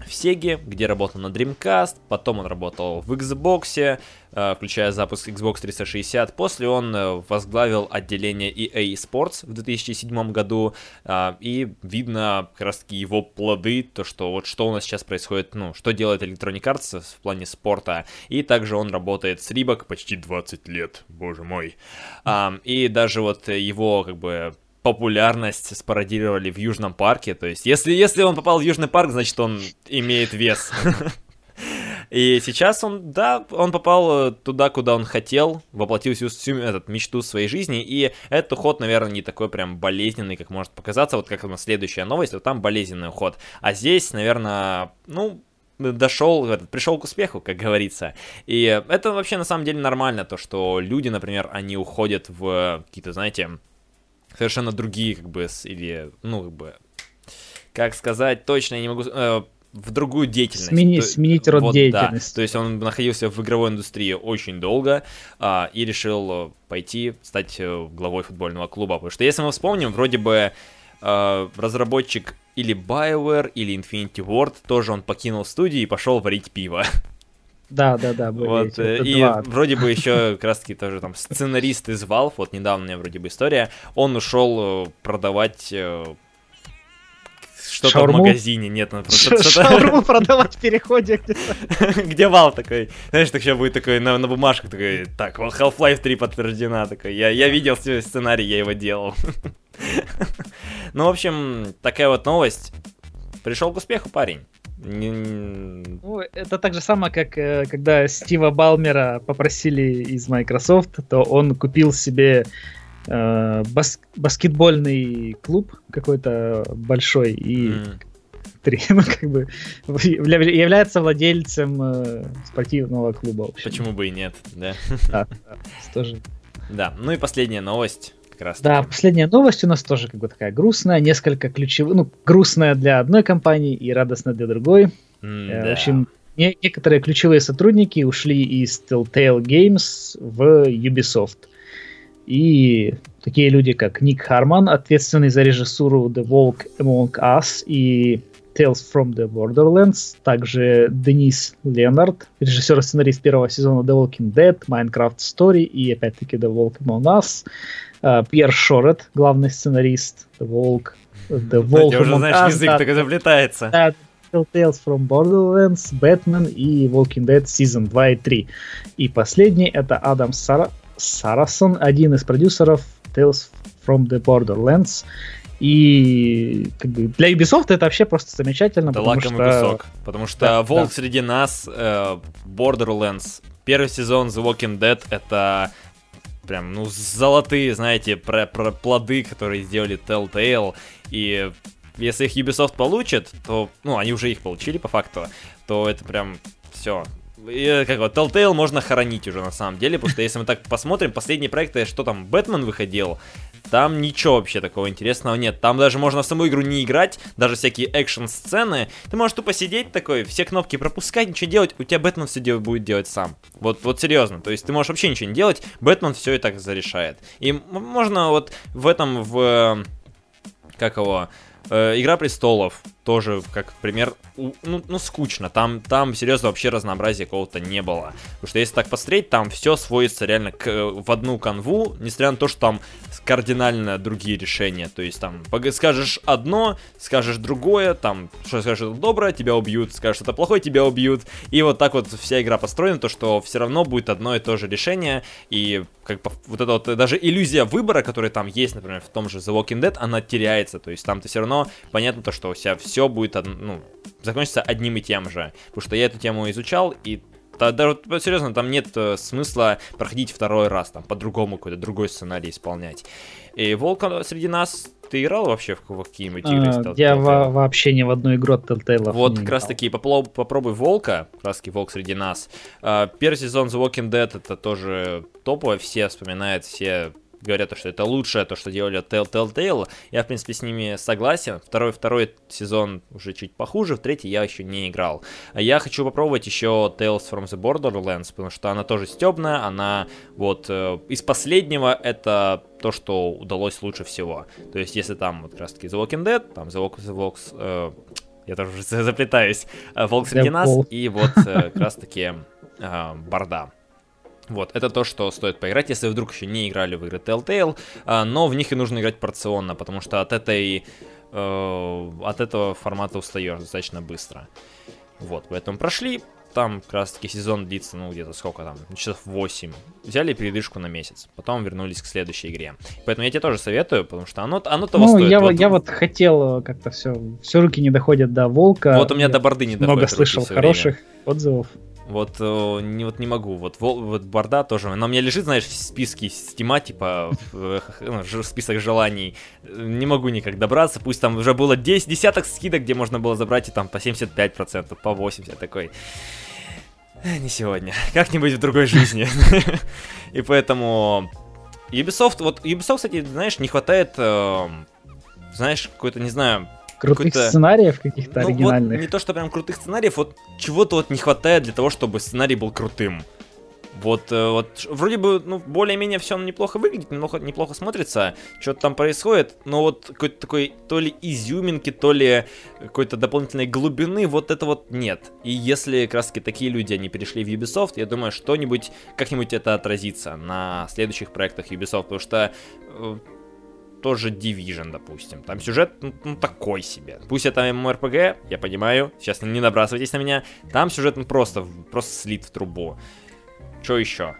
в Sega, где работал на Dreamcast, потом он работал в Xbox, э, включая запуск Xbox 360. После он э, возглавил отделение EA Sports в 2007 году, э, и видно как раз таки его плоды, то, что вот что у нас сейчас происходит, ну, что делает Electronic Arts в плане спорта. И также он работает с Reebok почти 20 лет, боже мой. И даже вот его, как бы, популярность спародировали в Южном парке. То есть, если, если он попал в Южный парк, значит, он имеет вес. И сейчас он, да, он попал э, туда, куда он хотел, воплотил всю, всю этот, мечту своей жизни, и этот уход, наверное, не такой прям болезненный, как может показаться, вот как у нас следующая новость, вот там болезненный уход. А здесь, наверное, ну, дошел, пришел к успеху, как говорится. И это вообще на самом деле нормально, то, что люди, например, они уходят в какие-то, знаете, совершенно другие, как бы, или, ну, как бы, как сказать, точно я не могу... э, в другую деятельность. Смени- То- сменить род вот, деятельности. Да. То есть он находился в игровой индустрии очень долго а, и решил э, пойти стать э, главой футбольного клуба. Потому что если мы вспомним, вроде бы э, разработчик или BioWare, или Infinity Ward, тоже он покинул студию и пошел варить пиво. Да, да, да. Вот, э, и два. вроде бы еще как раз таки тоже там сценарист из Valve, вот недавно меня вроде бы история, он ушел э, продавать э, что-то в магазине, нет, ну просто Шаурму продавать в переходе Где Вал такой, знаешь, так сейчас будет такой на, на бумажках такой, так, Half-Life 3 подтверждена, такой, я, я видел сценарий, я его делал. ну, в общем, такая вот новость. Пришел к успеху парень. Ну, это так же самое, как э, когда Стива Балмера попросили из Microsoft, то он купил себе э, бас баскетбольный клуб какой-то большой и mm. три, ну, как бы является владельцем э, спортивного клуба. Почему бы и нет, да? Да, да, тоже. Да, ну и последняя новость как раз. Да, последняя новость у нас тоже как бы такая грустная, несколько ключевых, ну, грустная для одной компании и радостная для другой. Mm, э, да. В общем, не, некоторые ключевые сотрудники ушли из Telltale Games в Ubisoft. И такие люди, как Ник Харман, ответственный за режиссуру The Walk Among Us и Tales from the Borderlands, также Денис Ленард, режиссер и сценарист первого сезона The Walking Dead, Minecraft Story и опять-таки The Walk Among Us, Пьер Шорет, главный сценарист, The Walk, The Walk Ты уже знаешь, язык так заплетается. Да, Tales from Borderlands, Batman и Walking Dead Season 2 и 3. И последний это Адам Сара... Сарасон, один из продюсеров Tales from the Borderlands. И как бы, для Ubisoft это вообще просто замечательно. Да потому что... кусок. Потому что да, Волк да. среди нас, э, Borderlands, первый сезон The Walking Dead это прям, ну, золотые, знаете, про, про плоды, которые сделали Telltale, и если их Ubisoft получит, то, ну, они уже их получили по факту, то это прям все. И, как вот, Telltale можно хоронить уже на самом деле, потому что если мы так посмотрим, последние проекты, что там, Бэтмен выходил, там ничего вообще такого интересного нет. Там даже можно в саму игру не играть, даже всякие экшн-сцены. Ты можешь тупо сидеть такой, все кнопки пропускать, ничего делать, у тебя Бэтмен все делает, будет делать сам. Вот, вот серьезно. То есть ты можешь вообще ничего не делать, Бэтмен все и так зарешает. И можно вот в этом, в... Как его? Э, Игра престолов тоже, как пример, ну, ну скучно. Там, там, серьезно, вообще разнообразия какого-то не было. Потому что если так посмотреть, там все сводится реально к, в одну канву, несмотря на то, что там кардинально другие решения. То есть там скажешь одно, скажешь другое, там что скажешь это доброе, тебя убьют, скажешь это плохое, тебя убьют. И вот так вот вся игра построена, то что все равно будет одно и то же решение. И как бы вот эта вот даже иллюзия выбора, которая там есть, например, в том же The Walking Dead, она теряется. То есть там ты все равно понятно то, что у себя все будет, ну, закончится одним и тем же. Потому что я эту тему изучал, и даже серьезно, там нет э, смысла проходить второй раз, там по-другому какой-то другой сценарий исполнять. И Волк среди нас, ты играл вообще в, в какие-нибудь игры? А, я во- вообще ни в одну игру от Telltale Вот как раз таки попробуй, попробуй Волка, как раз таки Волк среди нас. А, первый сезон The Walking Dead это тоже топовое, все вспоминают, все говорят, что это лучшее, то, что делали Telltale. Я, в принципе, с ними согласен. Второй, второй сезон уже чуть похуже, в третий я еще не играл. Я хочу попробовать еще Tales from the Borderlands, потому что она тоже стебная, она вот э, из последнего это то, что удалось лучше всего. То есть, если там вот как раз таки The Walking Dead, там The Walk, The Walks, э, я тоже заплетаюсь, Волк среди нас, и вот э, как раз таки э, Барда. Вот, это то, что стоит поиграть, если вдруг еще не играли в игры Telltale, а, но в них и нужно играть порционно, потому что от этой э, от этого формата устаешь достаточно быстро. Вот, поэтому прошли, там как раз таки сезон длится, ну, где-то сколько там, часов 8. Взяли передышку на месяц, потом вернулись к следующей игре. Поэтому я тебе тоже советую, потому что оно, оно того ну, стоит. Я, вот, я вот хотел как-то все, все руки не доходят до Волка. Вот у меня до Борды не доходит. Много слышал хороших время. отзывов. Вот э, не, вот не могу. Вот, вот Борда тоже. Она у меня лежит, знаешь, в списке стима, типа, в, ну, в список желаний. Не могу никак добраться. Пусть там уже было 10 десяток скидок, где можно было забрать и там по 75%, по 80% такой. Не сегодня. Как-нибудь в другой жизни. И поэтому... Ubisoft, вот Ubisoft, кстати, знаешь, не хватает, э, знаешь, какой-то, не знаю, крутых сценариев каких-то ну, оригинальных. Вот не то, что прям крутых сценариев, вот чего-то вот не хватает для того, чтобы сценарий был крутым. Вот, э, вот вроде бы, ну, более-менее все неплохо выглядит, неплохо, неплохо смотрится, что-то там происходит, но вот какой-то такой то ли изюминки, то ли какой-то дополнительной глубины, вот это вот нет. И если как раз таки такие люди, они перешли в Ubisoft, я думаю, что-нибудь, как-нибудь это отразится на следующих проектах Ubisoft, потому что э, тоже Division, допустим. Там сюжет, ну, ну, такой себе. Пусть это MMORPG, я понимаю, сейчас не набрасывайтесь на меня. Там сюжет, ну, просто, просто слит в трубу. Что еще?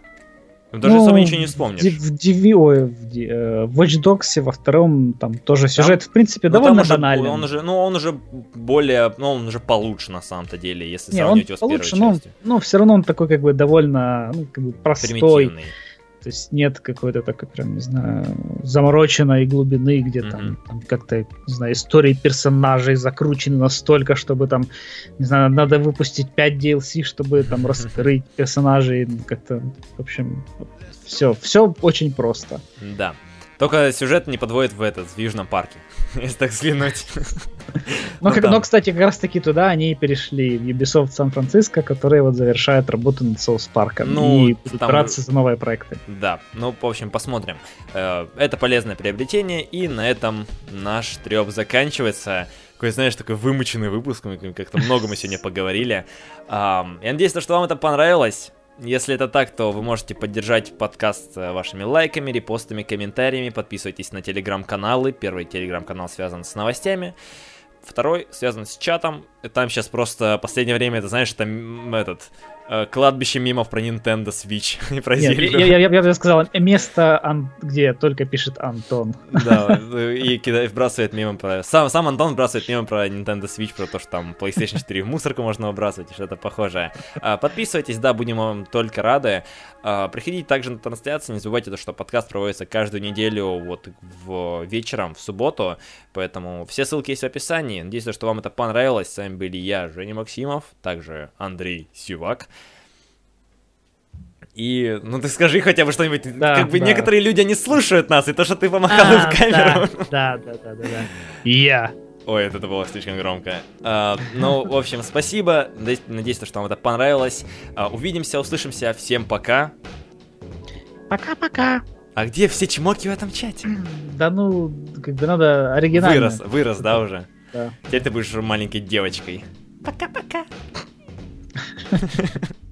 Даже ну, особо ничего не вспомнишь. В, Диви, ой, в, э, в Watch Dogs во втором там тоже сюжет, там, в принципе, ну, довольно банальный. Он уже, ну, он уже более, ну, он уже получше на самом-то деле, если не, сравнивать его с получше, первой но, частью. Но все равно он такой как бы довольно ну, как бы простой. Примитивный. То есть нет какой-то такой, прям, не знаю, замороченной глубины, где mm-hmm. там, там как-то, не знаю, истории персонажей закручены настолько, чтобы там, не знаю, надо выпустить 5 DLC, чтобы там раскрыть персонажей. Как-то, в общем, все, все очень просто. Да. Только сюжет не подводит в этот, в Южном парке, если так взглянуть. Но, ну, но, кстати, как раз таки туда они перешли, в Ubisoft Сан-Франциско, которые вот завершают работу над Соус Парком ну, и будут там... браться за новые проекты. Да, ну, в общем, посмотрим. Э, это полезное приобретение, и на этом наш треп заканчивается такой, знаешь, такой вымученный выпуск, как-то много мы сегодня поговорили. Я надеюсь, что вам это понравилось. Если это так, то вы можете поддержать подкаст э, вашими лайками, репостами, комментариями. Подписывайтесь на телеграм-каналы. Первый телеграм-канал связан с новостями. Второй связан с чатом. Там сейчас просто последнее время, это знаешь, там этот Э, кладбище мимов про Nintendo Switch и про Нет, Зельду. Я, я, я бы сказал, место, где только пишет Антон. Да, и кидает, вбрасывает мимо про... Сам, сам Антон вбрасывает мимо про Nintendo Switch, про то, что там PlayStation 4 в мусорку можно выбрасывать и что-то похожее. А, подписывайтесь, да, будем вам только рады. А, приходите также на трансляцию, не забывайте, то, что подкаст проводится каждую неделю вот в вечером, в субботу, поэтому все ссылки есть в описании. Надеюсь, что вам это понравилось. С вами были я, Женя Максимов, также Андрей Сивак. И, ну ты скажи хотя бы что-нибудь. Да, как бы да. некоторые люди, они слушают нас, и то, что ты помахал а, в камеру. Да, да, да, да, да. Я. Ой, это было слишком громко. А, ну, в общем, спасибо. Надеюсь, что вам это понравилось. А, увидимся, услышимся. Всем пока. Пока-пока. А где все чмоки в этом чате? Да ну, как бы надо оригинально. Вырос, вырос, да, уже? Да. Теперь ты будешь маленькой девочкой. Пока-пока.